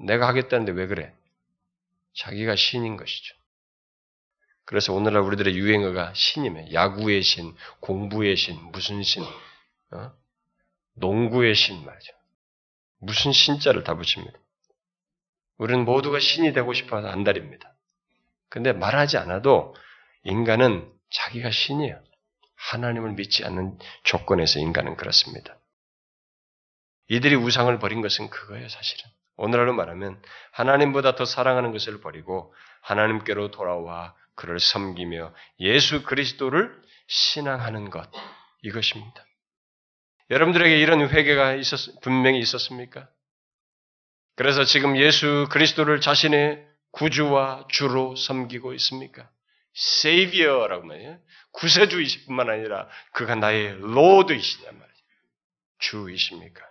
A: 내가 하겠다는데 왜 그래? 자기가 신인 것이죠. 그래서 오늘날 우리들의 유행어가 신이며 야구의 신, 공부의 신, 무슨 신, 어? 농구의 신 말이죠. 무슨 신자를 다 붙입니다. 우리는 모두가 신이 되고 싶어서 안달입니다. 근데 말하지 않아도 인간은 자기가 신이에요. 하나님을 믿지 않는 조건에서 인간은 그렇습니다. 이들이 우상을 버린 것은 그거예요, 사실은. 오늘날로 말하면 하나님보다 더 사랑하는 것을 버리고 하나님께로 돌아와 그를 섬기며 예수 그리스도를 신앙하는 것 이것입니다. 여러분들에게 이런 회개가 있었, 분명히 있었습니까? 그래서 지금 예수 그리스도를 자신의 구주와 주로 섬기고 있습니까? 세이비어라고 말이에요. 구세주이실 뿐만 아니라 그가 나의 로드이시냐 말이에요. 주이십니까?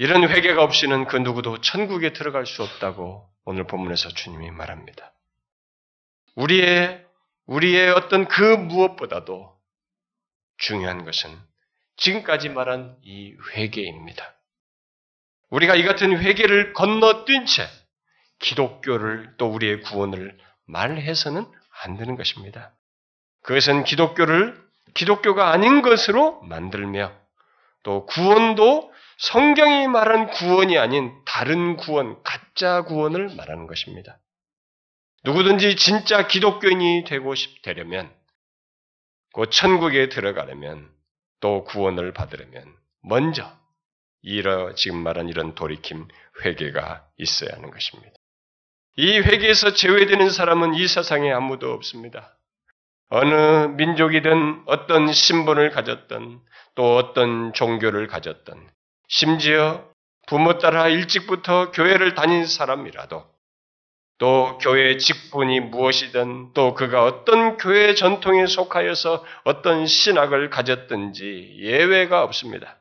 A: 이런 회개가 없이는 그 누구도 천국에 들어갈 수 없다고 오늘 본문에서 주님이 말합니다. 우리의 우리의 어떤 그 무엇보다도 중요한 것은 지금까지 말한 이 회개입니다. 우리가 이 같은 회개를 건너뛴 채 기독교를 또 우리의 구원을 말해서는 안 되는 것입니다. 그것은 기독교를 기독교가 아닌 것으로 만들며 또 구원도 성경이 말한 구원이 아닌 다른 구원, 가짜 구원을 말하는 것입니다. 누구든지 진짜 기독교인이 되고 싶되려면, 곧 천국에 들어가려면, 또 구원을 받으려면, 먼저, 이러, 지금 말한 이런 돌이킴, 회개가 있어야 하는 것입니다. 이 회개에서 제외되는 사람은 이 세상에 아무도 없습니다. 어느 민족이든 어떤 신분을 가졌던 또 어떤 종교를 가졌던 심지어 부모 따라 일찍부터 교회를 다닌 사람이라도 또 교회 직분이 무엇이든 또 그가 어떤 교회 전통에 속하여서 어떤 신학을 가졌든지 예외가 없습니다.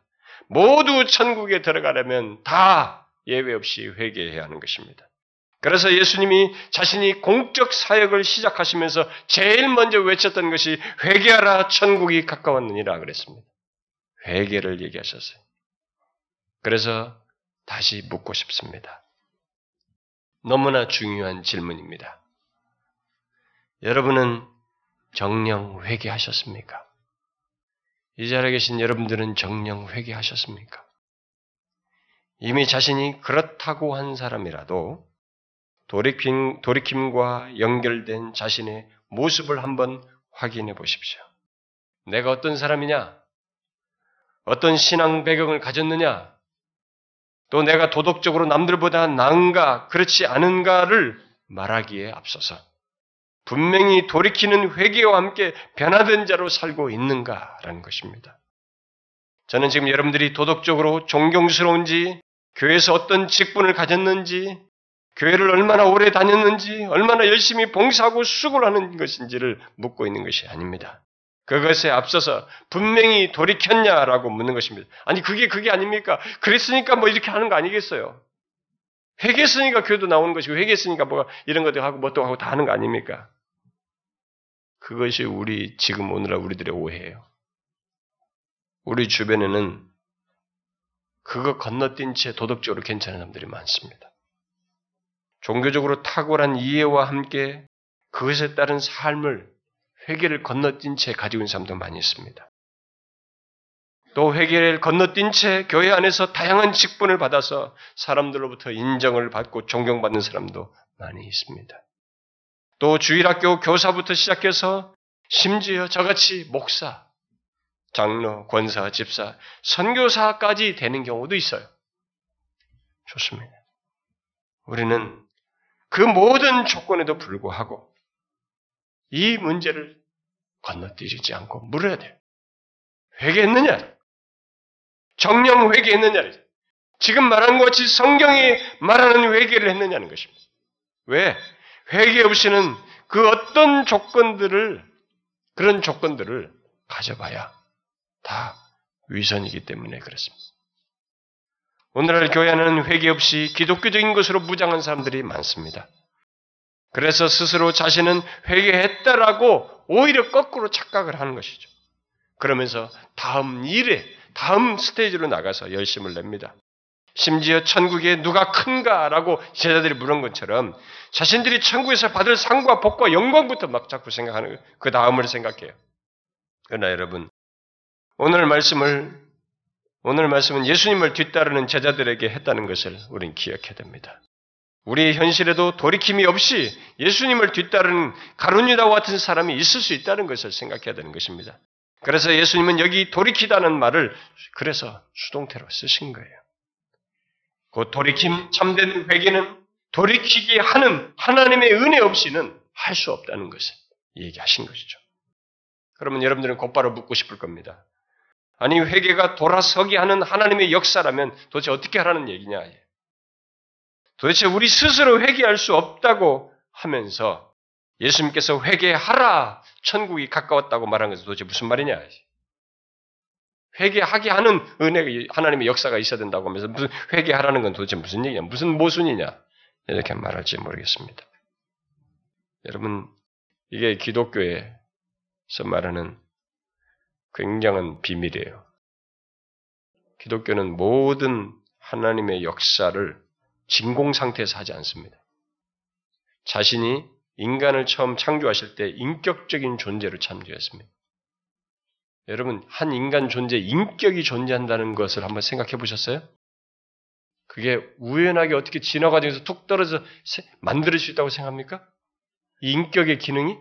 A: 모두 천국에 들어가려면 다 예외 없이 회개해야 하는 것입니다. 그래서 예수님이 자신이 공적 사역을 시작하시면서 제일 먼저 외쳤던 것이 회개하라 천국이 가까웠느니라 그랬습니다. 회개를 얘기하셨어요. 그래서 다시 묻고 싶습니다. 너무나 중요한 질문입니다. 여러분은 정령 회개하셨습니까? 이 자리에 계신 여러분들은 정령 회개하셨습니까? 이미 자신이 그렇다고 한 사람이라도 돌이킴, 돌이킴과 연결된 자신의 모습을 한번 확인해 보십시오. 내가 어떤 사람이냐? 어떤 신앙 배경을 가졌느냐? 또 내가 도덕적으로 남들보다 나은가, 그렇지 않은가를 말하기에 앞서서 분명히 돌이키는 회개와 함께 변화된 자로 살고 있는가라는 것입니다. 저는 지금 여러분들이 도덕적으로 존경스러운지, 교회에서 어떤 직분을 가졌는지, 교회를 얼마나 오래 다녔는지, 얼마나 열심히 봉사하고 수고를 하는 것인지를 묻고 있는 것이 아닙니다. 그것에 앞서서 분명히 돌이켰냐라고 묻는 것입니다. 아니, 그게 그게 아닙니까? 그랬으니까 뭐 이렇게 하는 거 아니겠어요? 회개했으니까 교회도 나오는 것이고, 회개했으니까 뭐 이런 것도 하고 뭐또 하고 다 하는 거 아닙니까? 그것이 우리, 지금 오늘날 우리들의 오해예요. 우리 주변에는 그거 건너뛴 채 도덕적으로 괜찮은 사람들이 많습니다. 종교적으로 탁월한 이해와 함께 그것에 따른 삶을 회개를 건너뛴 채 가지고 있는 사람도 많이 있습니다. 또 회개를 건너뛴 채 교회 안에서 다양한 직분을 받아서 사람들로부터 인정을 받고 존경받는 사람도 많이 있습니다. 또 주일학교 교사부터 시작해서 심지어 저같이 목사, 장로, 권사, 집사, 선교사까지 되는 경우도 있어요. 좋습니다. 우리는 그 모든 조건에도 불구하고 이 문제를 건너뛰지 않고 물어야 돼요. 회개했느냐? 정령 회개했느냐? 지금 말한 것 같이 성경이 말하는 회개를 했느냐는 것입니다. 왜? 회개 없이는 그 어떤 조건들을, 그런 조건들을 가져봐야 다 위선이기 때문에 그렇습니다. 오늘날 교회는 회개 없이 기독교적인 것으로 무장한 사람들이 많습니다. 그래서 스스로 자신은 회개했다라고 오히려 거꾸로 착각을 하는 것이죠. 그러면서 다음 일에, 다음 스테이지로 나가서 열심을 냅니다. 심지어 천국에 누가 큰가라고 제자들이 물은 것처럼 자신들이 천국에서 받을 상과 복과 영광부터 막 자꾸 생각하는 그 다음을 생각해요. 그러나 여러분, 오늘 말씀을 오늘 말씀은 예수님을 뒤따르는 제자들에게 했다는 것을 우리는 기억해야 됩니다. 우리의 현실에도 돌이킴이 없이 예수님을 뒤따르는 가룟유다와 같은 사람이 있을 수 있다는 것을 생각해야 되는 것입니다. 그래서 예수님은 여기 돌이키다는 말을 그래서 수동태로 쓰신 거예요. 그 돌이킴, 참된 회개는 돌이키게 하는 하나님의 은혜 없이는 할 수 없다는 것을 얘기하신 것이죠. 그러면 여러분들은 곧바로 묻고 싶을 겁니다. 아니 회개가 돌아서게 하는 하나님의 역사라면 도대체 어떻게 하라는 얘기냐? 도대체 우리 스스로 회개할 수 없다고 하면서 예수님께서 회개하라 천국이 가까웠다고 말한 것은 도대체 무슨 말이냐? 회개하게 하는 은혜가 하나님의 역사가 있어야 된다고 하면서 무슨 회개하라는 건 도대체 무슨 얘기냐? 무슨 모순이냐? 이렇게 말할지 모르겠습니다. 여러분 이게 기독교에서 말하는 굉장한 비밀이에요. 기독교는 모든 하나님의 역사를 진공 상태에서 하지 않습니다. 자신이 인간을 처음 창조하실 때 인격적인 존재로 창조했습니다. 여러분, 한 인간 존재, 인격이 존재한다는 것을 한번 생각해 보셨어요? 그게 우연하게 어떻게 진화 과정에서 툭 떨어져 만들 수 있다고 생각합니까? 인격의 기능이?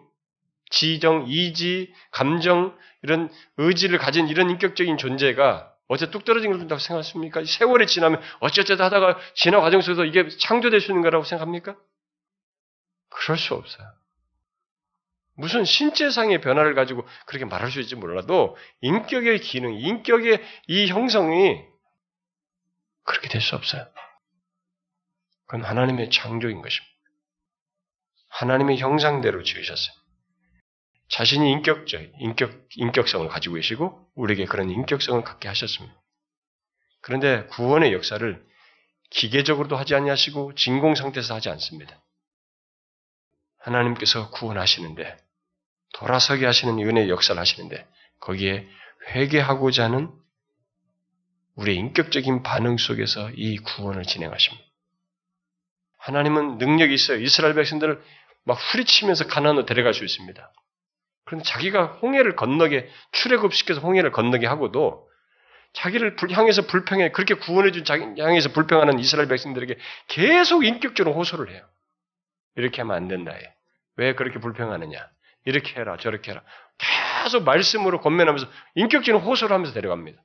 A: 지정, 이지, 감정, 이런 의지를 가진 이런 인격적인 존재가 어째 뚝 떨어진 걸 된다고 생각하십니까? 세월이 지나면 어쩌저쩌 하다가 진화 과정 속에서 이게 창조될 수 있는 거라고 생각합니까? 그럴 수 없어요. 무슨 신체상의 변화를 가지고 그렇게 말할 수 있지 몰라도 인격의 기능, 인격의 이 형성이 그렇게 될 수 없어요. 그건 하나님의 창조인 것입니다. 하나님의 형상대로 지으셨어요. 자신이 인격적, 인격, 인격성을 가지고 계시고, 우리에게 그런 인격성을 갖게 하셨습니다. 그런데 구원의 역사를 기계적으로도 하지 아니하시고 진공 상태에서 하지 않습니다. 하나님께서 구원하시는데 돌아서게 하시는 은혜의 역사를 하시는데 거기에 회개하고자 하는 우리의 인격적인 반응 속에서 이 구원을 진행하십니다. 하나님은 능력이 있어요. 이스라엘 백성들을 막 후리치면서 가나안으로 데려갈 수 있습니다. 그런데 자기가 홍해를 건너게 출애굽시켜서 홍해를 건너게 하고도 자기를 향해서 불평해 그렇게 구원해준 자기 향해서 불평하는 이스라엘 백성들에게 계속 인격적으로 호소를 해요. 이렇게 하면 안 된다. 왜 그렇게 불평하느냐? 이렇게 해라, 저렇게 해라. 계속 말씀으로 권면하면서 인격적인 호소를 하면서 데려갑니다.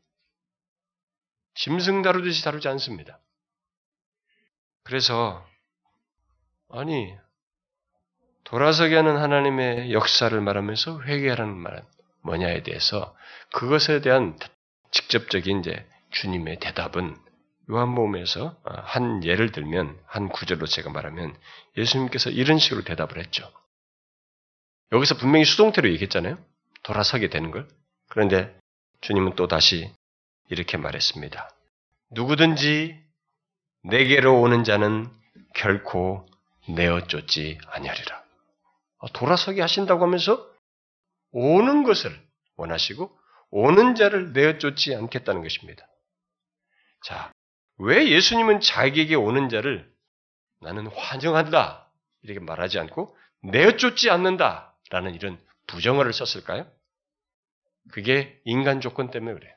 A: 짐승 다루듯이 다루지 않습니다. 그래서 아니 돌아서게 하는 하나님의 역사를 말하면서 회개하라는 말은 뭐냐에 대해서 그것에 대한 직접적인 이제 주님의 대답은 요한복음에서 한 예를 들면 한 구절로 제가 말하면 예수님께서 이런 식으로 대답을 했죠. 여기서 분명히 수동태로 얘기했잖아요. 돌아서게 되는 걸. 그런데 주님은 또 다시 이렇게 말했습니다. 누구든지 내게로 오는 자는 결코 내어 쫓지 아니하리라. 어, 돌아서게 하신다고 하면서 오는 것을 원하시고 오는 자를 내어 쫓지 않겠다는 것입니다. 자, 왜 예수님은 자기에게 오는 자를 나는 환영한다 이렇게 말하지 않고 내어 쫓지 않는다라는 이런 부정어를 썼을까요? 그게 인간 조건 때문에 그래요.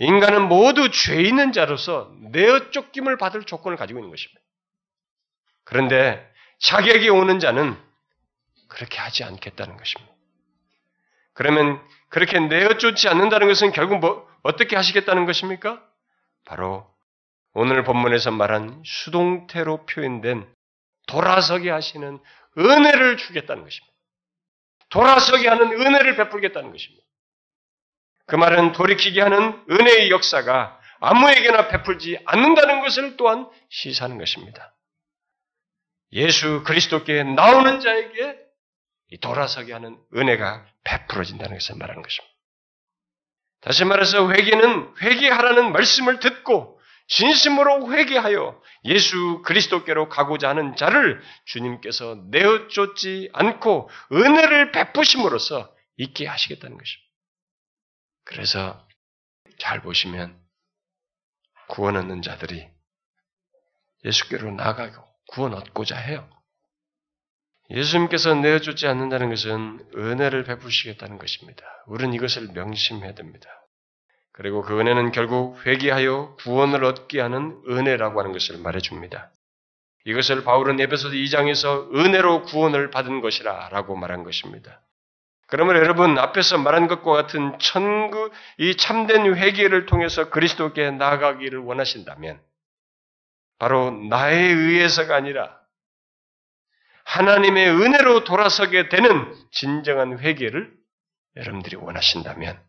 A: 인간은 모두 죄 있는 자로서 내어 쫓김을 받을 조건을 가지고 있는 것입니다. 그런데 자격이 오는 자는 그렇게 하지 않겠다는 것입니다. 그러면 그렇게 내어 쫓지 않는다는 것은 결국 뭐, 어떻게 하시겠다는 것입니까? 바로 오늘 본문에서 말한 수동태로 표현된 돌아서게 하시는 은혜를 주겠다는 것입니다. 돌아서게 하는 은혜를 베풀겠다는 것입니다. 그 말은 돌이키게 하는 은혜의 역사가 아무에게나 베풀지 않는다는 것을 또한 시사하는 것입니다. 예수 그리스도께 나오는 자에게 돌아서게 하는 은혜가 베풀어진다는 것을 말하는 것입니다. 다시 말해서 회개는 회개하라는 말씀을 듣고 진심으로 회개하여 예수 그리스도께로 가고자 하는 자를 주님께서 내어 쫓지 않고 은혜를 베푸심으로써 있게 하시겠다는 것입니다. 그래서 잘 보시면 구원 얻는 자들이 예수께로 나가고 구원 얻고자 해요. 예수님께서 내어주지 않는다는 것은 은혜를 베푸시겠다는 것입니다. 우리는 이것을 명심해야 됩니다. 그리고 그 은혜는 결국 회개하여 구원을 얻게 하는 은혜라고 하는 것을 말해줍니다. 이것을 바울은 에베소 2장에서 은혜로 구원을 받은 것이라 라고 말한 것입니다. 그러면 여러분 앞에서 말한 것과 같은 천국 이 참된 회개를 통해서 그리스도께 나아가기를 원하신다면 바로 나에 의해서가 아니라 하나님의 은혜로 돌아서게 되는 진정한 회개를 여러분들이 원하신다면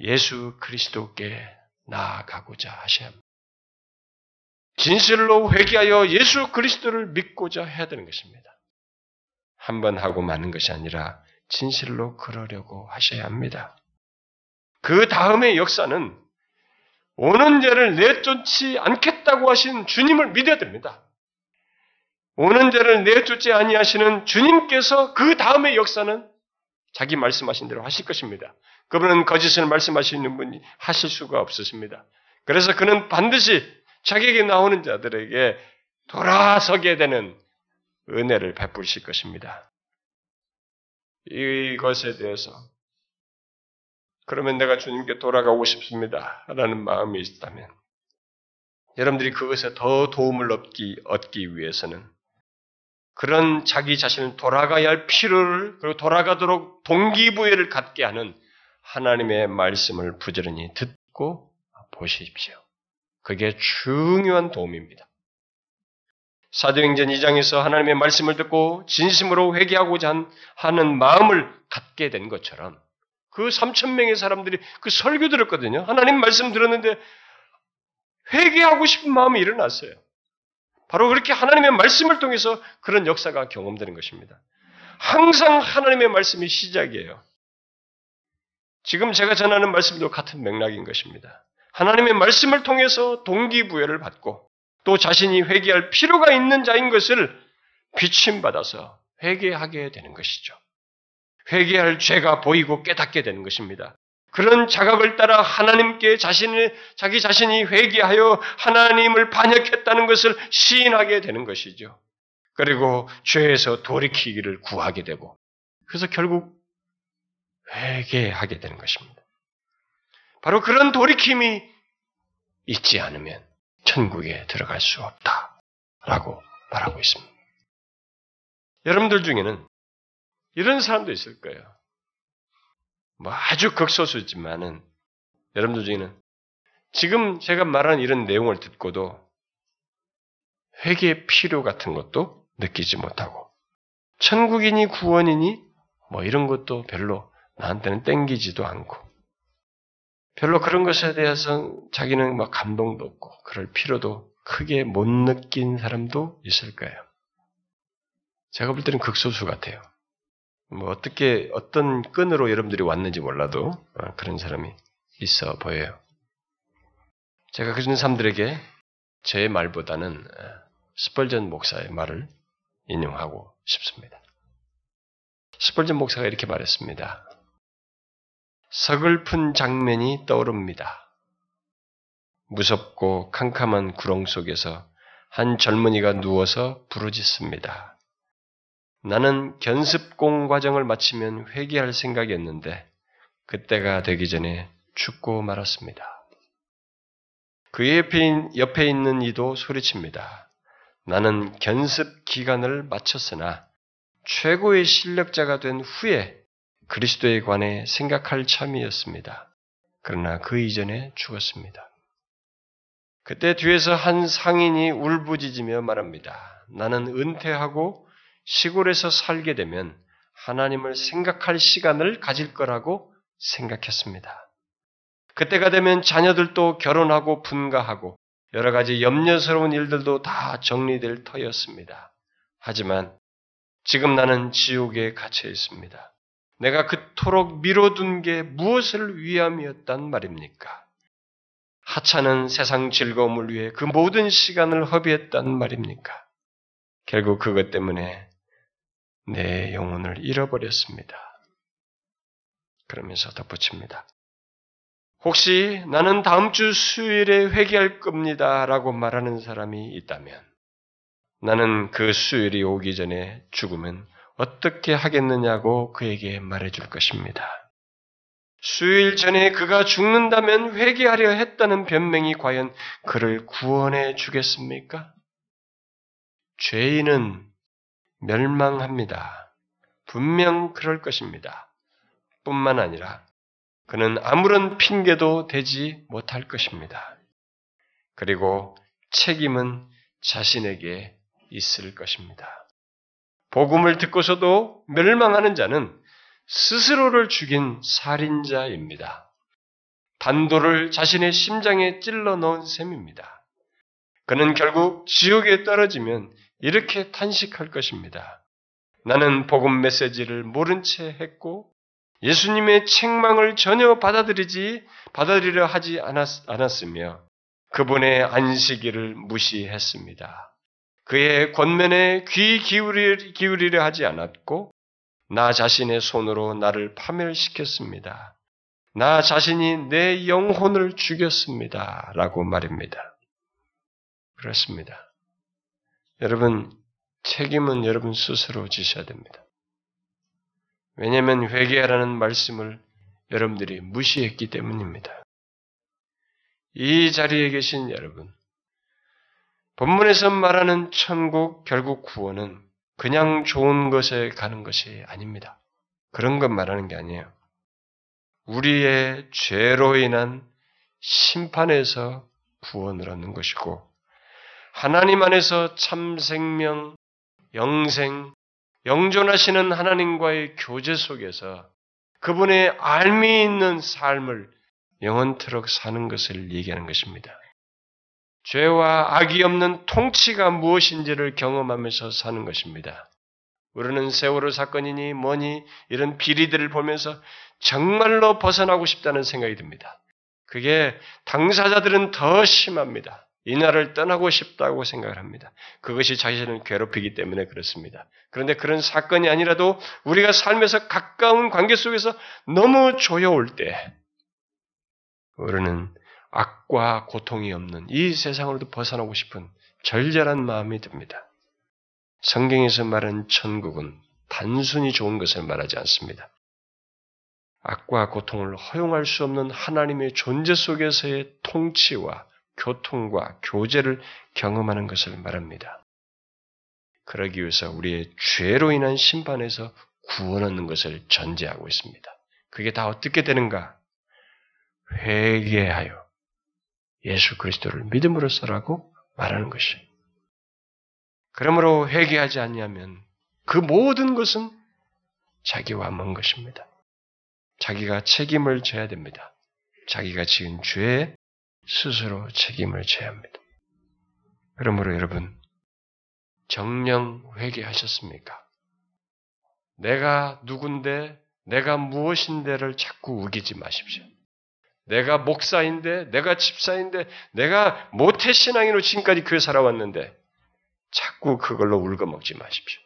A: 예수 그리스도께 나아가고자 하셔야 합니다. 진실로 회개하여 예수 그리스도를 믿고자 해야 되는 것입니다. 한 번 하고 마는 것이 아니라 진실로 그러려고 하셔야 합니다. 그 다음의 역사는 오는 자를 내쫓지 않겠다고 하신 주님을 믿어야 됩니다. 오는 자를 내쫓지 아니하시는 주님께서 그 다음의 역사는 자기 말씀하신 대로 하실 것입니다. 그분은 거짓을 말씀하시는 분이 하실 수가 없으십니다. 그래서 그는 반드시 자기에게 나오는 자들에게 돌아서게 되는 은혜를 베푸실 것입니다. 이것에 대해서 그러면 내가 주님께 돌아가고 싶습니다. 라는 마음이 있다면 여러분들이 그것에 더 도움을 얻기, 얻기 위해서는 그런 자기 자신을 돌아가야 할 필요를 그리고 돌아가도록 동기부여를 갖게 하는 하나님의 말씀을 부지런히 듣고 보십시오. 그게 중요한 도움입니다. 사도행전 2장에서 하나님의 말씀을 듣고 진심으로 회개하고자 하는 마음을 갖게 된 것처럼 그 3천 명의 사람들이 그 설교 들었거든요. 하나님 말씀 들었는데 회개하고 싶은 마음이 일어났어요. 바로 그렇게 하나님의 말씀을 통해서 그런 역사가 경험되는 것입니다. 항상 하나님의 말씀이 시작이에요. 지금 제가 전하는 말씀도 같은 맥락인 것입니다. 하나님의 말씀을 통해서 동기부여를 받고 또 자신이 회개할 필요가 있는 자인 것을 비침받아서 회개하게 되는 것이죠. 회개할 죄가 보이고 깨닫게 되는 것입니다. 그런 자각을 따라 하나님께 자신을, 자기 자신이 회개하여 하나님을 반역했다는 것을 시인하게 되는 것이죠. 그리고 죄에서 돌이키기를 구하게 되고, 그래서 결국 회개하게 되는 것입니다. 바로 그런 돌이킴이 있지 않으면 천국에 들어갈 수 없다. 라고 말하고 있습니다. 여러분들 중에는 이런 사람도 있을 거예요. 뭐 아주 극소수지만은 여러분들 중에는 지금 제가 말하는 이런 내용을 듣고도 회개의 필요 같은 것도 느끼지 못하고 천국이니 구원이니 뭐 이런 것도 별로 나한테는 땡기지도 않고 별로 그런 것에 대해서 자기는 막 감동도 없고 그럴 필요도 크게 못 느낀 사람도 있을 거예요. 제가 볼 때는 극소수 같아요. 뭐 어떻게 어떤 끈으로 여러분들이 왔는지 몰라도 어, 그런 사람이 있어 보여요. 제가 그런 사람들에게 제 말보다는 어, 스펄전 목사의 말을 인용하고 싶습니다. 스펄전 목사가 이렇게 말했습니다. 서글픈 장면이 떠오릅니다. 무섭고 캄캄한 구렁 속에서 한 젊은이가 누워서 부르짖습니다. 나는 견습공 과정을 마치면 회개할 생각이었는데 그때가 되기 전에 죽고 말았습니다. 그 옆에, 옆에 있는 이도 소리칩니다. 나는 견습 기간을 마쳤으나 최고의 실력자가 된 후에 그리스도에 관해 생각할 참이었습니다. 그러나 그 이전에 죽었습니다. 그때 뒤에서 한 상인이 울부짖으며 말합니다. 나는 은퇴하고 시골에서 살게 되면 하나님을 생각할 시간을 가질 거라고 생각했습니다. 그때가 되면 자녀들도 결혼하고 분가하고 여러 가지 염려스러운 일들도 다 정리될 터였습니다. 하지만 지금 나는 지옥에 갇혀 있습니다. 내가 그토록 미뤄둔 게 무엇을 위함이었단 말입니까? 하찮은 세상 즐거움을 위해 그 모든 시간을 허비했단 말입니까? 결국 그것 때문에 내 영혼을 잃어버렸습니다. 그러면서 덧붙입니다. 혹시 나는 다음 주 수요일에 회개할 겁니다. 라고 말하는 사람이 있다면 나는 그 수요일이 오기 전에 죽으면 어떻게 하겠느냐고 그에게 말해줄 것입니다. 수일 전에 그가 죽는다면 회개하려 했다는 변명이 과연 그를 구원해 주겠습니까? 죄인은 멸망합니다. 분명 그럴 것입니다. 뿐만 아니라 그는 아무런 핑계도 되지 못할 것입니다. 그리고 책임은 자신에게 있을 것입니다. 복음을 듣고서도 멸망하는 자는 스스로를 죽인 살인자입니다. 단도를 자신의 심장에 찔러 넣은 셈입니다. 그는 결국 지옥에 떨어지면 이렇게 탄식할 것입니다. 나는 복음 메시지를 모른 채 했고 예수님의 책망을 전혀 받아들이지 받아들이려 하지 않았, 않았으며 그분의 안식일을 무시했습니다. 그의 권면에 귀 기울이려 하지 않았고 나 자신의 손으로 나를 파멸시켰습니다. 나 자신이 내 영혼을 죽였습니다. 라고 말입니다. 그렇습니다. 여러분, 책임은 여러분 스스로 지셔야 됩니다. 왜냐하면 회개하라는 말씀을 여러분들이 무시했기 때문입니다. 이 자리에 계신 여러분, 본문에서 말하는 천국 결국 구원은 그냥 좋은 것에 가는 것이 아닙니다. 그런 것 말하는 게 아니에요. 우리의 죄로 인한 심판에서 구원을 얻는 것이고 하나님 안에서 참 생명, 영생, 영존하시는 하나님과의 교제 속에서 그분의 알미 있는 삶을 영원토록 사는 것을 얘기하는 것입니다. 죄와 악이 없는 통치가 무엇인지를 경험하면서 사는 것입니다. 우리는 세월호 사건이니 뭐니 이런 비리들을 보면서 정말로 벗어나고 싶다는 생각이 듭니다. 그게 당사자들은 더 심합니다. 이 나라를 떠나고 싶다고 생각을 합니다. 그것이 자신을 괴롭히기 때문에 그렇습니다. 그런데 그런 사건이 아니라도 우리가 삶에서 가까운 관계 속에서 너무 조여올 때, 우리는 악과 고통이 없는 이 세상으로도 벗어나고 싶은 절절한 마음이 듭니다. 성경에서 말하는 천국은 단순히 좋은 것을 말하지 않습니다. 악과 고통을 허용할 수 없는 하나님의 존재 속에서의 통치와 교통과 교제를 경험하는 것을 말합니다. 그러기 위해서 우리의 죄로 인한 심판에서 구원 얻는 것을 전제하고 있습니다. 그게 다 어떻게 되는가? 회개하여 예수 그리스도를 믿음으로써라고 말하는 것이. 그러므로 회개하지 않냐면 그 모든 것은 자기와 먼 것입니다. 자기가 책임을 져야 됩니다. 자기가 지은 죄에 스스로 책임을 져야 합니다. 그러므로 여러분, 정령 회개하셨습니까? 내가 누군데, 내가 무엇인데를 자꾸 우기지 마십시오. 내가 목사인데, 내가 집사인데, 내가 모태신앙인으로 지금까지 교회 살아왔는데, 자꾸 그걸로 울거먹지 마십시오.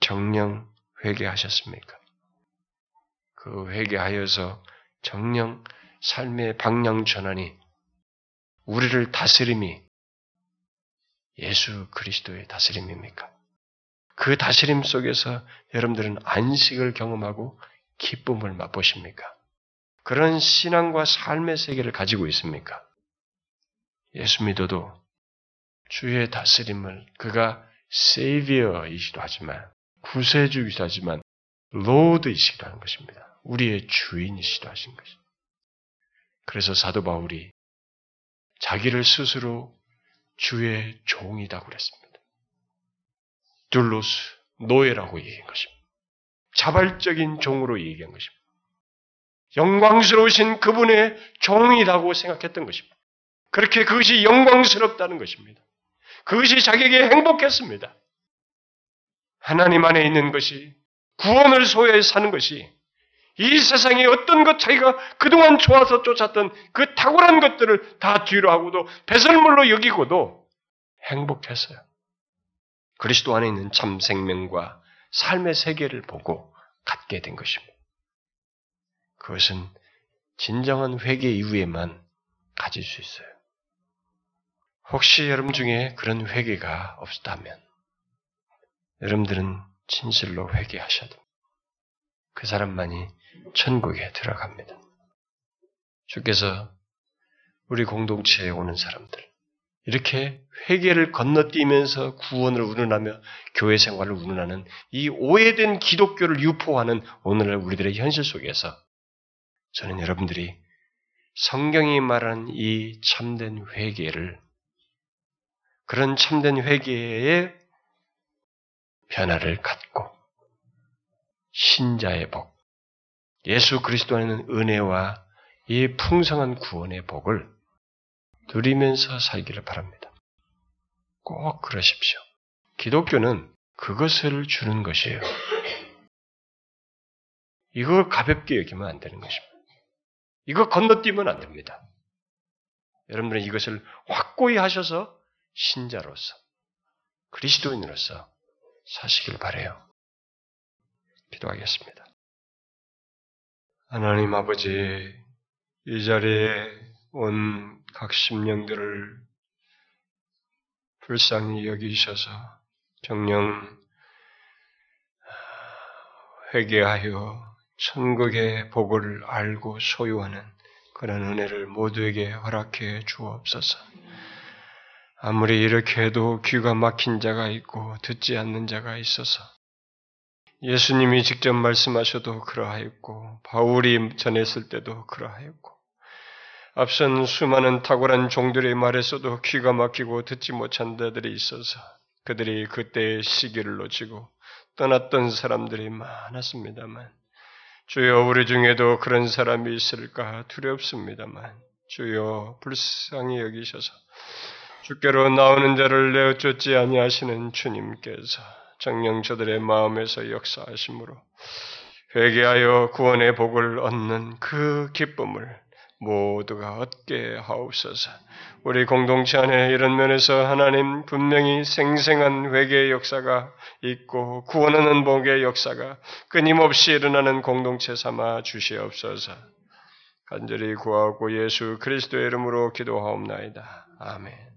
A: 정령 회개하셨습니까? 그 회개하여서 정령 삶의 방향 전환이 우리를 다스림이 예수 그리스도의 다스림입니까? 그 다스림 속에서 여러분들은 안식을 경험하고 기쁨을 맛보십니까? 그런 신앙과 삶의 세계를 가지고 있습니까? 예수 믿어도 주의 다스림을 그가 세이비어이기도 하지만 구세주이기도 하지만 로드이시기도 하는 것입니다. 우리의 주인이시기도 하신 것입니다. 그래서 사도 바울이 자기를 스스로 주의 종이라고 그랬습니다. 둘로스, 노예라고 얘기한 것입니다. 자발적인 종으로 얘기한 것입니다. 영광스러우신 그분의 종이라고 생각했던 것입니다. 그렇게 그것이 영광스럽다는 것입니다. 그것이 자기에게 행복했습니다. 하나님 안에 있는 것이 구원을 소유해 사는 것이 이 세상에 어떤 것 자기가 그동안 좋아서 쫓았던 그 탁월한 것들을 다 뒤로 하고도 배설물로 여기고도 행복했어요. 그리스도 안에 있는 참 생명과 삶의 세계를 보고 갖게 된 것입니다. 그것은 진정한 회개 이후에만 가질 수 있어요. 혹시 여러분 중에 그런 회개가 없다면 여러분들은 진실로 회개하셔야 됩니다. 그 사람만이 천국에 들어갑니다. 주께서 우리 공동체에 오는 사람들, 이렇게 회개를 건너뛰면서 구원을 운운하며 교회 생활을 운운하는 이 오해된 기독교를 유포하는 오늘날 우리들의 현실 속에서 저는 여러분들이 성경이 말한 이 참된 회개를 그런 참된 회개의 변화를 갖고 신자의 복, 예수 그리스도 안에는 은혜와 이 풍성한 구원의 복을 누리면서 살기를 바랍니다. 꼭 그러십시오. 기독교는 그것을 주는 것이에요. 이거 가볍게 여기면 안 되는 것입니다. 이거 건너뛰면 안 됩니다. 여러분들은 이것을 확고히 하셔서 신자로서 그리스도인으로서 사시길 바래요. 기도하겠습니다. 하나님 아버지, 이 자리에 온 각 심령들을 불쌍히 여기셔서 정령 회개하여 천국의 복을 알고 소유하는 그런 은혜를 모두에게 허락해 주옵소서. 아무리 이렇게 해도 귀가 막힌 자가 있고 듣지 않는 자가 있어서 예수님이 직접 말씀하셔도 그러하였고 바울이 전했을 때도 그러하였고 앞선 수많은 탁월한 종들의 말에서도 귀가 막히고 듣지 못한 자들이 있어서 그들이 그때의 시기를 놓치고 떠났던 사람들이 많았습니다만 주여 우리 중에도 그런 사람이 있을까 두렵습니다만 주여 불쌍히 여기셔서 주께로 나오는 자를 내어 쫓지 아니하시는 주님께서 정령 저들의 마음에서 역사하심으로 회개하여 구원의 복을 얻는 그 기쁨을 모두가 얻게 하옵소서. 우리 공동체 안에 이런 면에서 하나님 분명히 생생한 회개의 역사가 있고 구원하는 복의 역사가 끊임없이 일어나는 공동체 삼아 주시옵소서. 간절히 구하고 예수 그리스도의 이름으로 기도하옵나이다. 아멘.